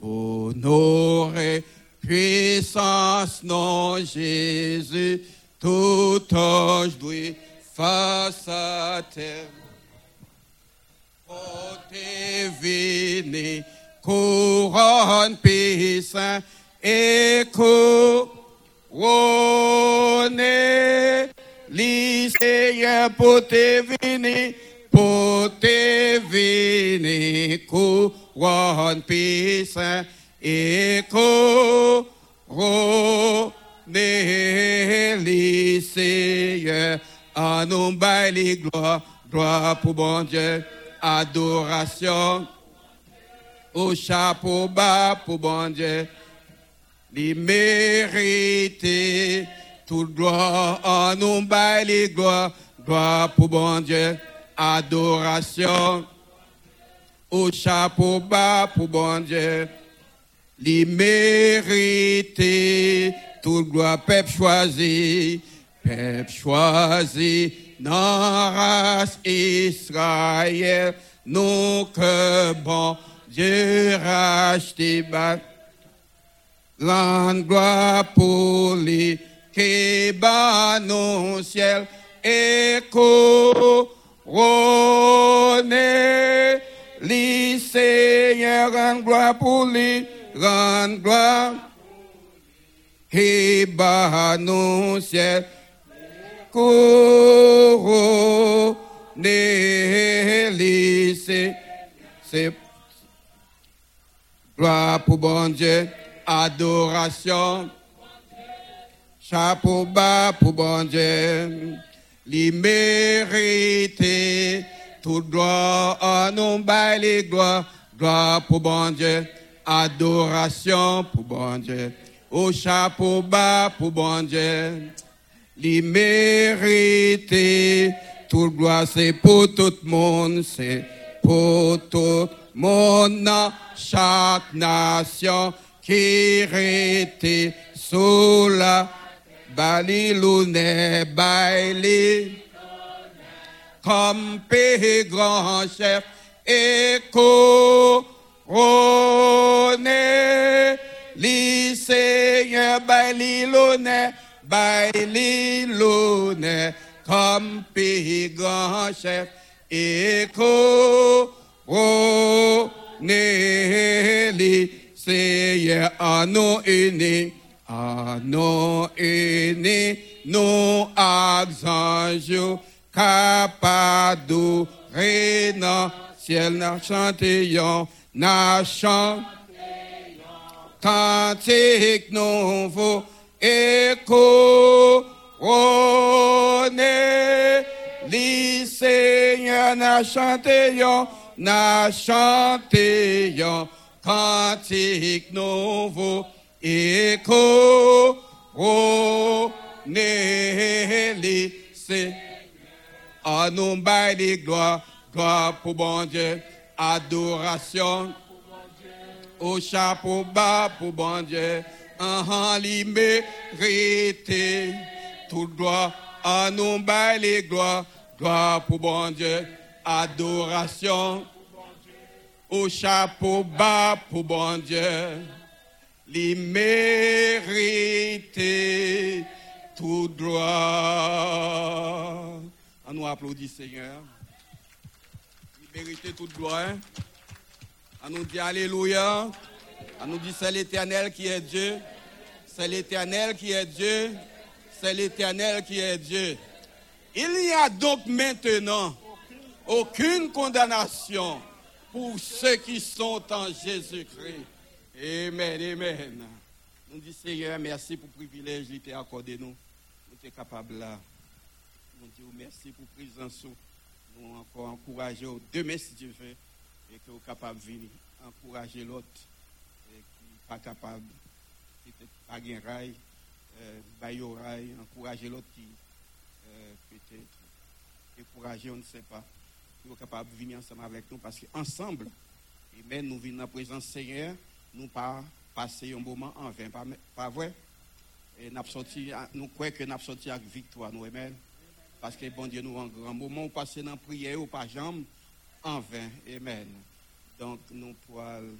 Honoré puissance non Jésus, tout ange doit face à terre. T'es venu, couronne puissant couronne, lycéen pour te venir, pour te venir, couronne puissant et couronne, lycéen, en nous les gloires, gloire pour bon Dieu, adoration, au chapeau bas pour bon Dieu, toute gloire, en nous baille les gloires, gloire pour bon Dieu, adoration, au chapeau bas pour bon Dieu, les mériter, toute gloire, peuple choisi, peuple choisi, dans race Israël, nous que bon Dieu racheté bas. Gloire pour les qui bat nos ciel et couronné. Les Seigneurs rend gloire pour les rend gloire qui bat nos ciel couronné. Les Seigneurs c'est gloire pour bon Dieu, adoration, chapeau bas pour bon Dieu, l'immérité, toute gloire, en nous baille les gloires, gloire pour bon Dieu, adoration pour bon Dieu, au chapeau bas pour bon Dieu, l'immérité, toute gloire c'est pour tout le monde, c'est pour tout mon chaque nation qui était sous la Balilune baili. Comme pays grand chef et couronné les seigneurs Balilune Balilune comme pays grand chef et couronné les seigneurs à nos unis, unis, nos anges capables d'adorer dans ciel, n'a chantéons, n'a chanté cantique nouveau couronné. Les seigneurs n'a chanté, n'a chanté, cantique nouveau et couronné. Les à nous bail les gloires, gloire pour bon Dieu, adoration. Au chapeau bas pour bon Dieu, en mérité, tout gloire, à nous bail les gloires, gloire pour bon Dieu, adoration. Au chapeau bas pour bon Dieu, les tout gloire. On nous applaudit Seigneur. Mérite toute gloire. On nous dit Alléluia. On nous dit c'est l'Éternel qui est Dieu. C'est l'Éternel qui est Dieu. C'est l'Éternel qui est Dieu. Il n'y a donc maintenant aucune condamnation pour ceux qui sont en Jésus-Christ. Amen, amen. Nous dit Seigneur, merci pour le privilège qui t'a accordé nous. Nous sommes capables là. Nous disons merci pour la présence. Nous encore encourager demain si Dieu veut et que vous capable de venir encourager l'autre qui n'est pas capable, peut-être pas de rail, euh, rail, encourager l'autre qui euh, peut-être encourager, on ne sait pas, qui est capable de venir ensemble avec nous parce qu'ensemble, nous venons en présence Seigneur, nous pas passer un moment en vain, pas, vrai? Et nous, croyons que nous avons sorti avec victoire, nous, amen. Parce que bon Dieu nous un grand moment, passer dans la prière ou pas jambe en vain. Amen. Donc, nous pourrons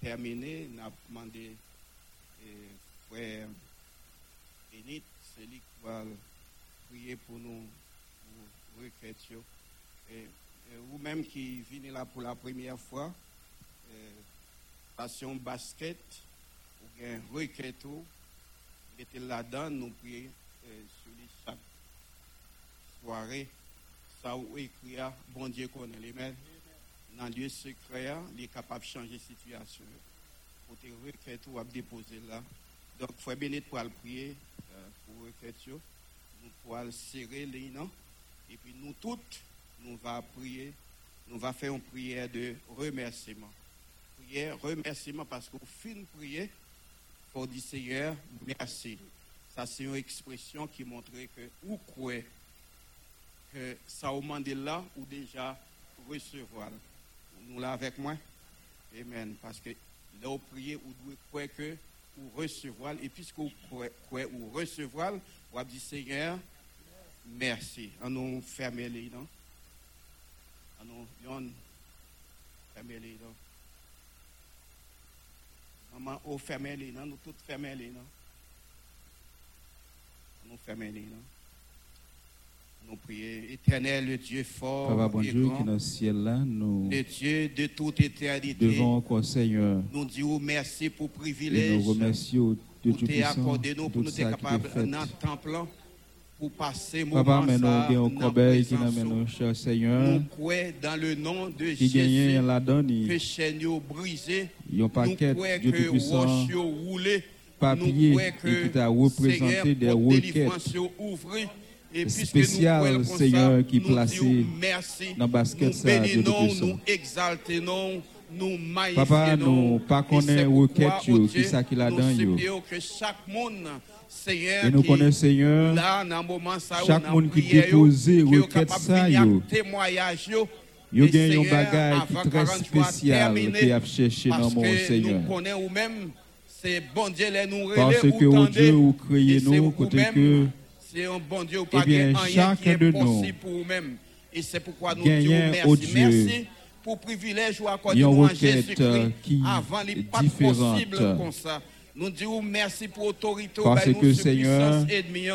terminer. Nous avons demandé Et frère Enit, c'est lui qui va prier pour nous, pour. Et, vous-même qui venez là pour la première fois, euh, passion basket, ou bien requête, mettez là-dedans, nous prier euh, sur les chaque soirée. Ça ou écrit, ah, bon Dieu connaît les mains. Dans le lieu secret, ah, il est capable de changer la situation. Pour te requête ou à déposer là. Donc, frère Bénet pour le prier euh, pour requête. yo. Nous pourrons serrer les noms. Et puis nous toutes, nous va prier. Nous va faire une prière de remerciement. Prière, remerciement parce qu'au fin de prier, pour dire Seigneur, merci. Ça, c'est une expression qui montre que ou croyez que ça au là ou déjà recevoir. Nous là avec moi. Amen. Parce que là, vous priez, vous devez que ou recevoir. Et puisque vous croyez ou recevoir, vous dit Seigneur, merci. On nous ferme les non? On nous ferme les non? Maman, ferme les non? Nous toutes ferme les non? On nous ferme les non? Nous prions, éternel, le Dieu fort Papa bon et Dieu grand, qui est dans le ciel là, nous le Dieu de toute éternité. encore Seigneur Nous disons merci pour le et privilège nous remercions de pour Dieu accorder nous, pour nous être capables dans le temple là, pour passer Papa, moment mais nous avons un dans corbeil qui nous présence. amène, cher Seigneur, Nous dans le nom de qui gagne Jésus. là-dedans, que il chaîne paquet Dieu Tout-Puissant, papier, et que qui t'a représenté des requêtes. spéciales, Seigneur, qui placé dans le basket nous ça, Dieu bénissons, Tout-Puissant. nous exaltons, nous Papa, nous pas Et c'est connaître requête, oh qui Dieu, ça qui là nous dedans, yo. supplions que chaque monde, Seigneur, Et nous connaissons, Seigneur, là, dans le moment ça, chaque dans monde qui dépose est requête ça, yo. témoignage, yo. Yo Et Seigneur, bagay avant qui 40 très spécial qui a cherché dans mon Seigneur. Nous connaissons ou même, c'est bon Dieu les nous Parce que au Dieu ou et créez nous, vous côté que c'est un bon Dieu ou Eh pas bien, rien qui chacun est de nous possible pour vous-même. Et c'est pourquoi nous gagnons disons merci. au Dieu Merci pour privilège ou accordé une nous en euh, Jésus-Christ qui avant les est pas différente. possible comme ça. Nous disons merci pour l'autorité Parce bah, que, nous, Seigneur, demi.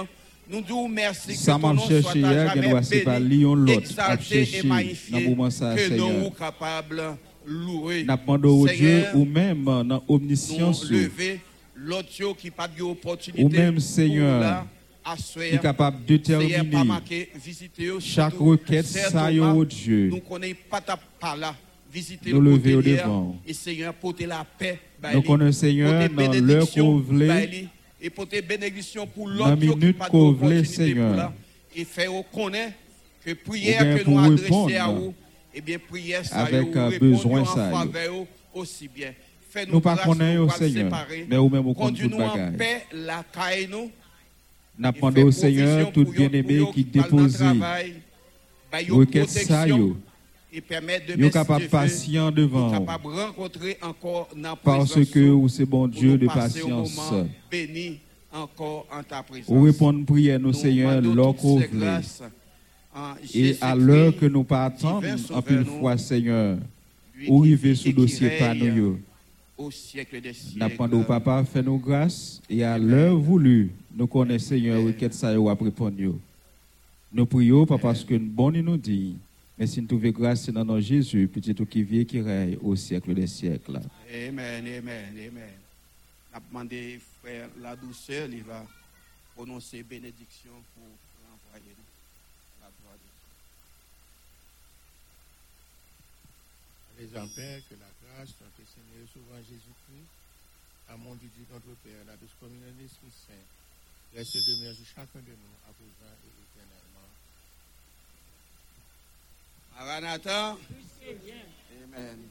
Nous disons merci que ton nom soit à jamais béni, exalté et magnifié, dans que nous capables de louer. N'a demandé au Dieu ou même dans nous omniscience lever l'autre Dieu qui n'a pas de opportunité Ou même, Seigneur, qui est capable de eux, chaque requête ça Thomas, au Dieu. Nous connaissons pas ta pas là. Visiter Nous lever au devant. Et Seigneur, porter la paix. Nous connaissons, Seigneur, dans l'heure qu'on voulait. Et porter bénédiction pour l'autre qui pas qu'on voulait, d'opportunité pour Seigneur. Et faire connaître que prière bien que nous adressons à vous, eh bien, prière ça avec, besoin ça, yo aussi bien. Fais-nous Nous pas grâce, connaissons, nous pas le Seigneur, mais ou même au compte Conduis-nous tout en paix, la caille nous. N'a demandé au Seigneur, tout bien-aimé qui dépose bah, requête ça, yo. Yo capable patient devant. Parce que c'est bon Dieu de patience. encore en ta présence. Ou répondre prière Nous Seigneur, Et à l'heure que nous divin en pile fois, Seigneur, ou arriver sous dossier par nous. Au siècle des siècles. au papa, fais-nous grâce. Et à l'heure voulue, nous connaissons, Seigneur, requête ça, après répondre. Nous prions, pas parce que nous bon nous dit, mais si nous trouvons grâce dans notre Jésus, petit tout qui vit et qui règne au siècle des siècles. Amen, amen, amen. A demandé, frère, la douceur, il va prononcer bénédiction pour l'envoyer. La gloire de Dieu. Les Père, que la grâce de notre Seigneur Sauveur Jésus-Christ, amour du Dieu notre Père, la douce communion de l'Esprit Saint, reste demeure sur chacun de nous, à présent et éternellement. Maranatha. Amen.